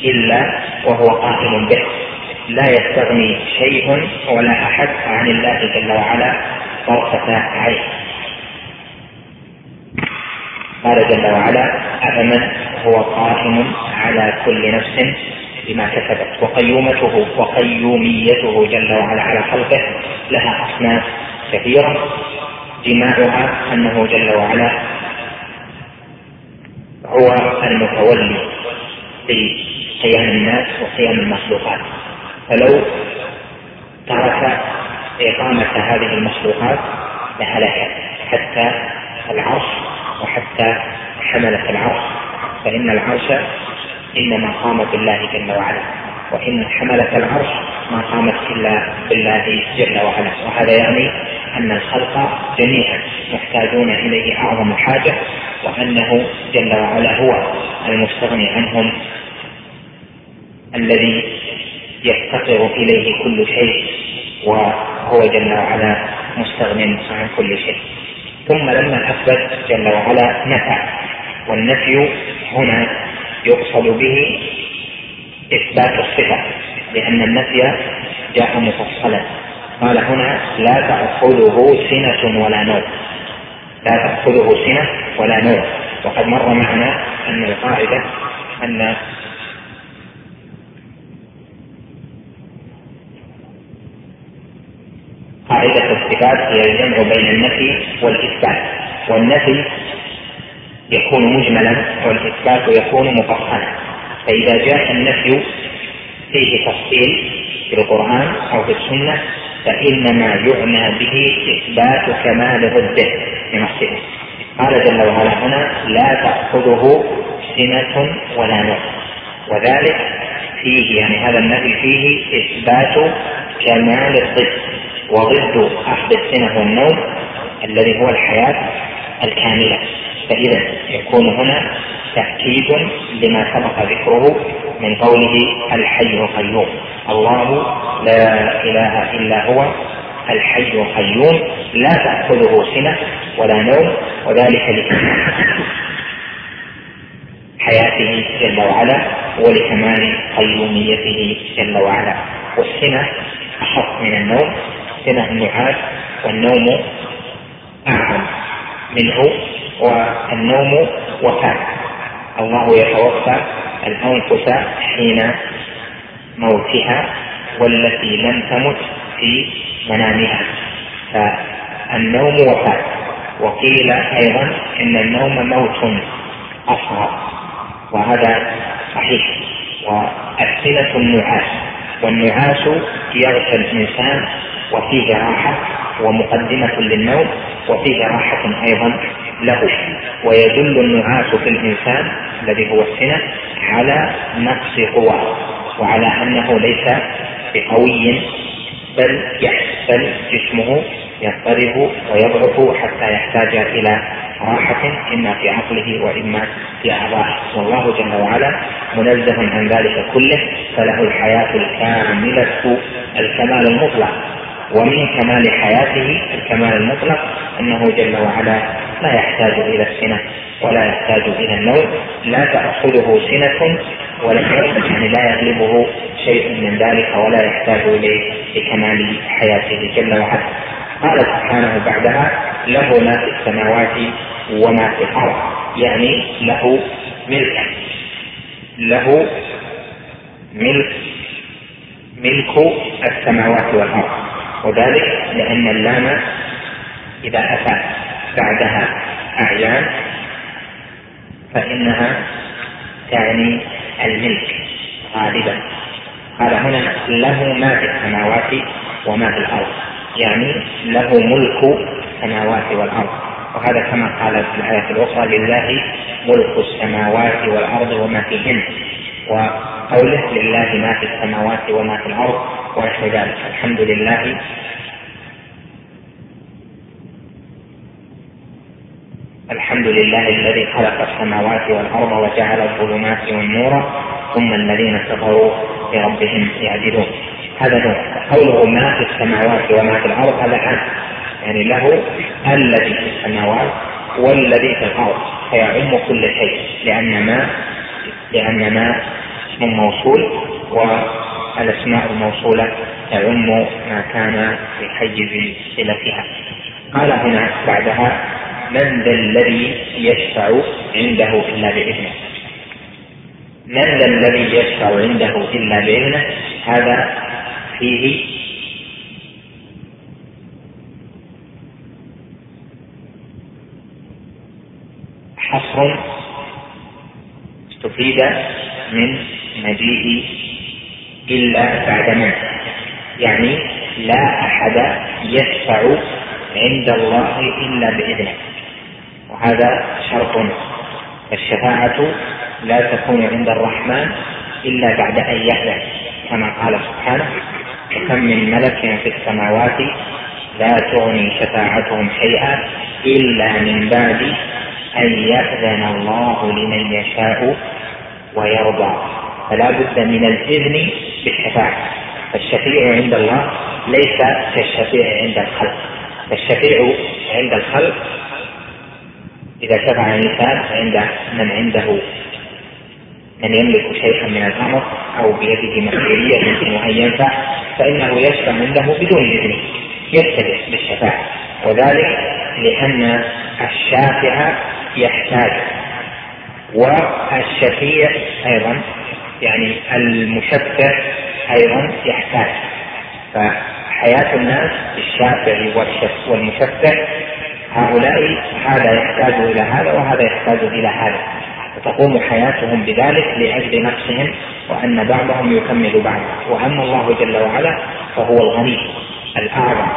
إلا وهو قائم به. لا يستغني شيء ولا أحد عن الله جل وعلا طرفة عين. قال جل وعلا أفمن هو قائم على كل نفس بما كسبت. وقيومته وقيوميته جل وعلا على خلقه لها أصناف كثيرة. جماعها أنه جل وعلا هو المتولي في قيام الناس وقيام المخلوقات. فلو ترك إقامة هذه المخلوقات لهلكت حتى العرش وحتى حملة العرش. فإن العرش إنما قام بالله جل وعلا وإن حملة العرش ما قامت إلا بالله جل وعلا. وهذا يعني أن الخلق جميعا محتاجون إليه أعظم حاجة وأنه جل وعلا هو المستغني عنهم الذي يفتقر إليه كل شيء وهو جل وعلا مستغن عن كل شيء. ثم لما أثبت جل وعلا نفع. والنفي هنا يقصد به إثبات الصفة لأن النفي جاء مفصلا. قال هنا لا تأخذه سنة ولا نوم. لا تأخذه سنة ولا نوم. وقد مر معنا أن القاعدة أن قاعدة الصفات هي الجمع بين النفي والإثبات. والنفي يكون مجملا والإثبات يكون مفصلا. فإذا جاء النفي فيه تفصيل في القرآن أو في السنة فإنما يعنى به إثبات كمال ضده من الصفة قال جل وعلا هنا لا تأخذه سنة ولا نوم وذلك فيه يعني هذا النفي فيه إثبات كمال الضد وضد أخذ السنة والنوم الذي هو الحياة الكاملة. فإذا يكون هنا تأكيد لما سبق ذكره من قوله الحي القيوم. الله لا إله إلا هو الحي القيوم. لا تأخذه سنة ولا نوم وذلك لكمال حياته جل وعلا ولكمال قيوميته جل وعلا. والسنة أخف من النوم سنة النعاس والنوم أعظم منه. والنوم وفاة الله يتوفى الأنفس حين موتها والتي لم تمت في منامها. فالنوم وفاة وقيل أيضا إن النوم موت أصغر. وهذا صحيح. والسنة النعاس. والنعاس يغشى الإنسان وفيه راحة ومقدمة للنوم وفيه راحة أيضا له. ويدل النعاس في الإنسان الذي هو السنة على نقص قوى وعلى أنه ليس بقوي بل بل جسمه يضطرب ويضعف حتى يحتاج إلى راحة إما في عقله وإما في أعضائه والله جل وعلا منزه عن ذلك كله فله الحياة الكاملة الكمال المطلق. ومن كمال حياته الكمال المطلق أنه جل وعلا لا يحتاج إلى السنة ولا يحتاج إلى النوم لا تأخذه سنة ولا يعني لا يغلبه شيء من ذلك ولا يحتاج إليه لكمال حياته جل وعلا. قال سبحانه بعدها له ما في السماوات وما في الأرض. يعني له ملكا له ملك ملك السماوات والأرض. وذلك لأن اللام إذا أتى بعدها أعيان فإنها تعني الملك غالبا. قال هنا له ما في السماوات وما في الأرض يعني له ملك السماوات والأرض. وهذا كما قال في الآية الأخرى لله ملك السماوات والأرض وما فيهن. وقوله لله ما في السماوات وما في الأرض ونحو ذلك الحمد لله. الحمد لله الذي خلق السماوات والأرض وجعل الظلمات والنور ثم الذين كفروا بربهم يعدلون. هذا نوع قوله ما في السماوات وما في الأرض. هذا عام. يعني له الذي في السماوات والذي في الأرض. فيعم كل شيء. لأن ما لأن ما اسم موصول والأسماء الموصولة تعم ما كان في حيز صلتها قال هنا بعدها من ذا الذي يشفع عنده إلا بإذنه؟ من ذا الذي يشفع عنده إلا بإذنه؟ هذا فيه حصر استفيد من مجيء إلا بعد من يعني لا أحد يشفع عند الله إلا بإذنه. وهذا شرط. الشفاعة لا تكون عند الرحمن إلا بعد أن يأذن. كما قال سبحانه كم من ملك في السماوات لا تغني شفاعتهم شيئا إلا من بعد أن يأذن الله لمن يشاء ويرضى فلا بد من الإذن بالشفاعة. فالشفيع عند الله ليس كالشفيع عند الخلق. الشفيع عند الخلق إذا شفع الإنسان عند من عنده. من يملك شيئا من الأمر أو بيده مسؤولية يمكن أن ينفع فإنه يشفع عنده بدون إذنه يتبع بالشفاعة. وذلك لأن الشافع يحتاج والشفيع أيضا يعني المشفع أيضا يحتاج. فحياة الناس الشافع والمشفع هؤلاء هذا يحتاج إلى هذا وهذا يحتاج إلى هذا. وتقوم حياتهم بذلك لأجل نفسهم وأن بعضهم يكمل بعضا وأما الله جل وعلا فهو الغني الأعظم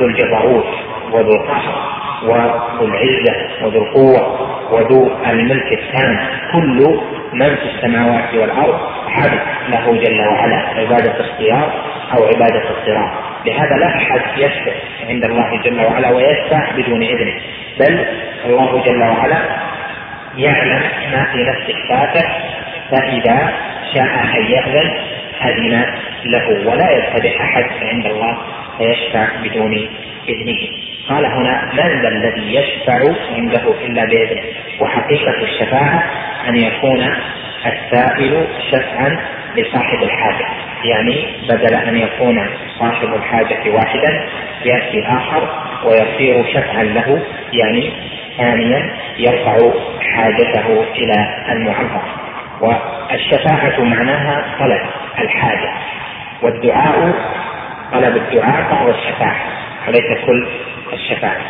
ذو الجبروت. وذو القهر وذو العزة وذو القوة وذو الملك التام كل من في السماوات والأرض عبد له جل وعلا عبادة اختيار أو عبادة اضطرار لهذا لا أحد يشفع عند الله جل وعلا ويشفع بدون إذنه. بل الله جل وعلا يعلم ما في نفس الشافع فإذا شاء أن يأذن أذن له. ولا يتبع أحد عند الله فيشفع بدون إذنه. قال هنا من ذا الذي يشفع عنده إلا بإذنه؟ وحقيقة الشفاعة أن يكون السائل شفعا لصاحب الحاجة. يعني بدل أن يكون صاحب الحاجة واحدا يأتي آخر ويصير شفعا له يعني ثانيا يرفع حاجته إلى المعبر والشفاعة معناها طلب الحاجة. والدعاء طلب الدعاء فهو الشفاعة. وليس كل الشفاعة؟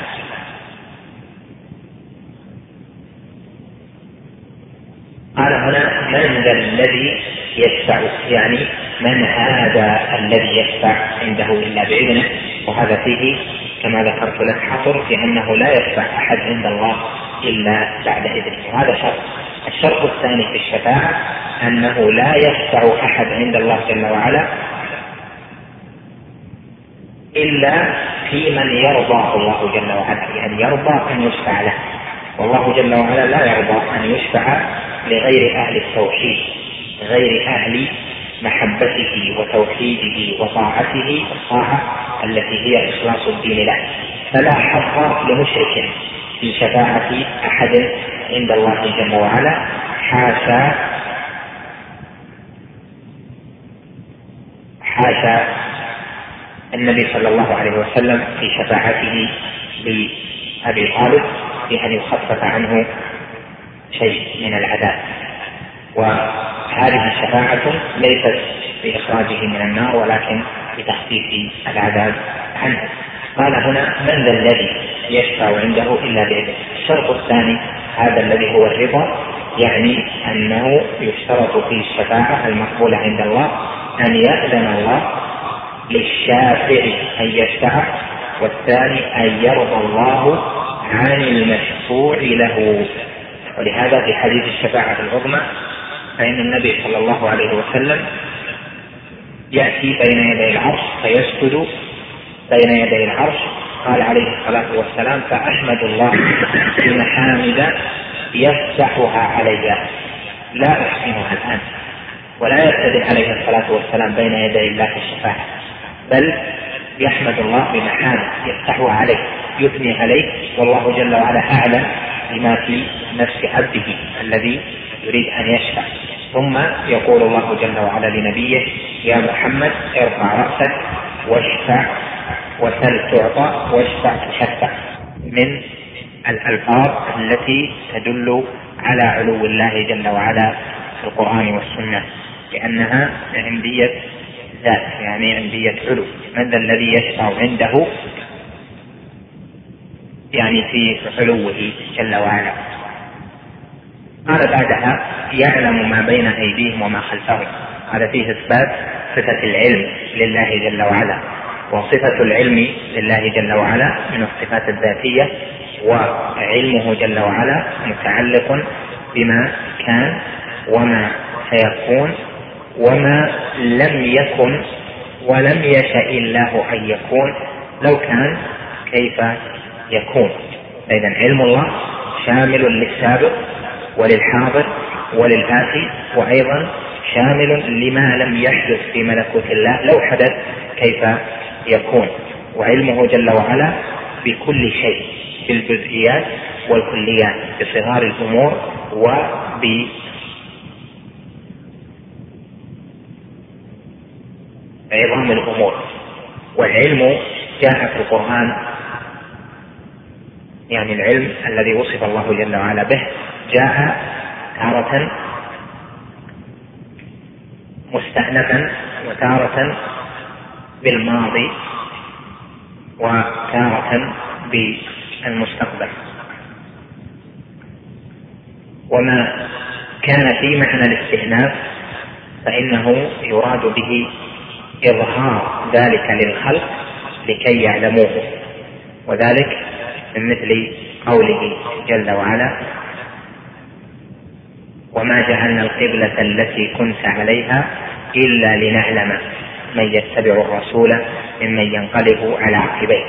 قال هنا من ذا الذي يشفع؟ يعني من هذا الذي يشفع عنده إلا بإذنه؟ وهذا فيه كما ذكرت لك حصر في أنه لا يشفع أحد عند الله إلا بعد إذنه. وهذا شرط. الشرط الثاني في الشفاعة أنه لا يشفع أحد عند الله جل وعلا إلا في من يرضاه الله جل وعلا. يعني يرضى أن يشفع له. والله جل وعلا لا يرضى أن يشفع لغير أهل التوحيد غير أهل محبته وتوحيده وطاعته الطاعة التي هي إخلاص الدين له. فلا حظ لمشرك في شفاعة أحد عند الله جل وعلا. حاشا حاشا النبي صلى الله عليه وسلم في شفاعته لأبي طالب بأن يخفف عنه شيء من العذاب. وهذه الشفاعة ليست بإخراجه من النار ولكن بتخفيف العذاب عنه. قال هنا من ذا الذي يشفع عنده إلا بإذنه؟ الشرط الثاني هذا الذي هو الرضا. يعني أنه يشترط فيه الشفاعة المقبولة عند الله أن يأذن الله للشافع أن يشفع والثاني أن يرضى الله عن المشفوع له. ولهذا في حديث الشفاعة العظمى فإن النبي صلى الله عليه وسلم يأتي بين يدي العرش فيسجد بين يدي العرش. قال عليه الصلاة والسلام فأحمد الله بمحامد يفتحها علي. لا أحسنها الآن. ولا يبتدئ عليه الصلاة والسلام بين يدي الله الشفاعة. بل يحمد الله بمحامد يفتحها عليه يثني عليه والله جل وعلا أعلم بما في نفس عبده الذي يريد أن يشفع. ثم يقول الله جل وعلا لنبيه يا محمد ارفع رأسك واشفع وسل تعطى واشفع تشفع. من الألفاظ التي تدل على علو الله جل وعلا في القرآن والسنة لأنها عندية ذات يعني عندية علو من ذا الذي يشفع عنده؟ يعني في علوه جل وعلا. قال بعدها؟ يعلم ما بين أيديهم وما خلفهم. هذا فيه إثبات صفة العلم لله جل وعلا. وصفة العلم لله جل وعلا من الصفات الذاتية وعلمه جل وعلا متعلق بما كان وما سيكون وما لم يكن ولم يشأ الله أن يكون. لو كان كيف يكون؟ إذا علم الله شامل للسابق وللحاضر وللآتي وأيضا شامل لما لم يحدث في ملكوت الله. لو حدث كيف يكون؟ وعلمه جل وعلا بكل شيء بالجزئيات والكليات بصغار الأمور وب عظام الأمور. والعلم جاء في القرآن. يعني العلم الذي وصف الله جل وعلا به جاء تارة مستأنفا وتارة بالماضي وتارة بالمستقبل. وما كان في معنى الاستئناف فإنه يراد به إظهار ذلك للخلق لكي يعلموه وذلك من مثل قوله جل وعلا وما جعلنا القبلة التي كنت عليها إلا لنعلم من يتبع الرسول ممن ينقلب على عقبيه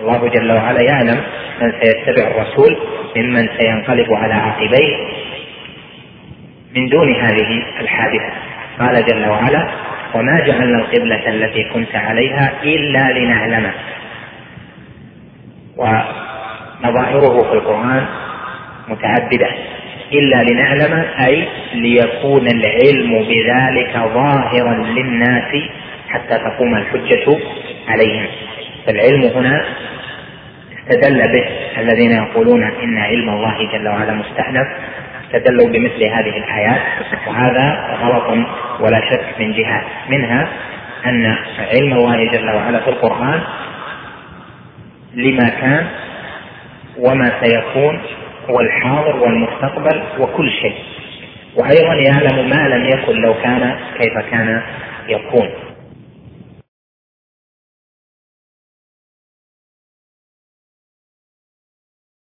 الله جل وعلا يعلم من سيتبع الرسول ممن سينقلب على عقبيه من دون هذه الحادثة. قال جل وعلا وما جعلنا القبلة التي كنت عليها إلا لنعلم. ونظائره في القرآن متعددة. إلا لنعلم أي ليكون العلم بذلك ظاهرا للناس حتى تقوم الحجة عليهم. فالعلم هنا استدل به الذين يقولون إن علم الله جل وعلا مستأنف استدلوا بمثل هذه الآيات وهذا غلط ولا شك من جهات منها أن علم الله جل وعلا في القرآن لما كان وما سيكون والحاضر والمستقبل وكل شيء. وأيضا يعلم ما لم يكن لو كان كيف كان يكون.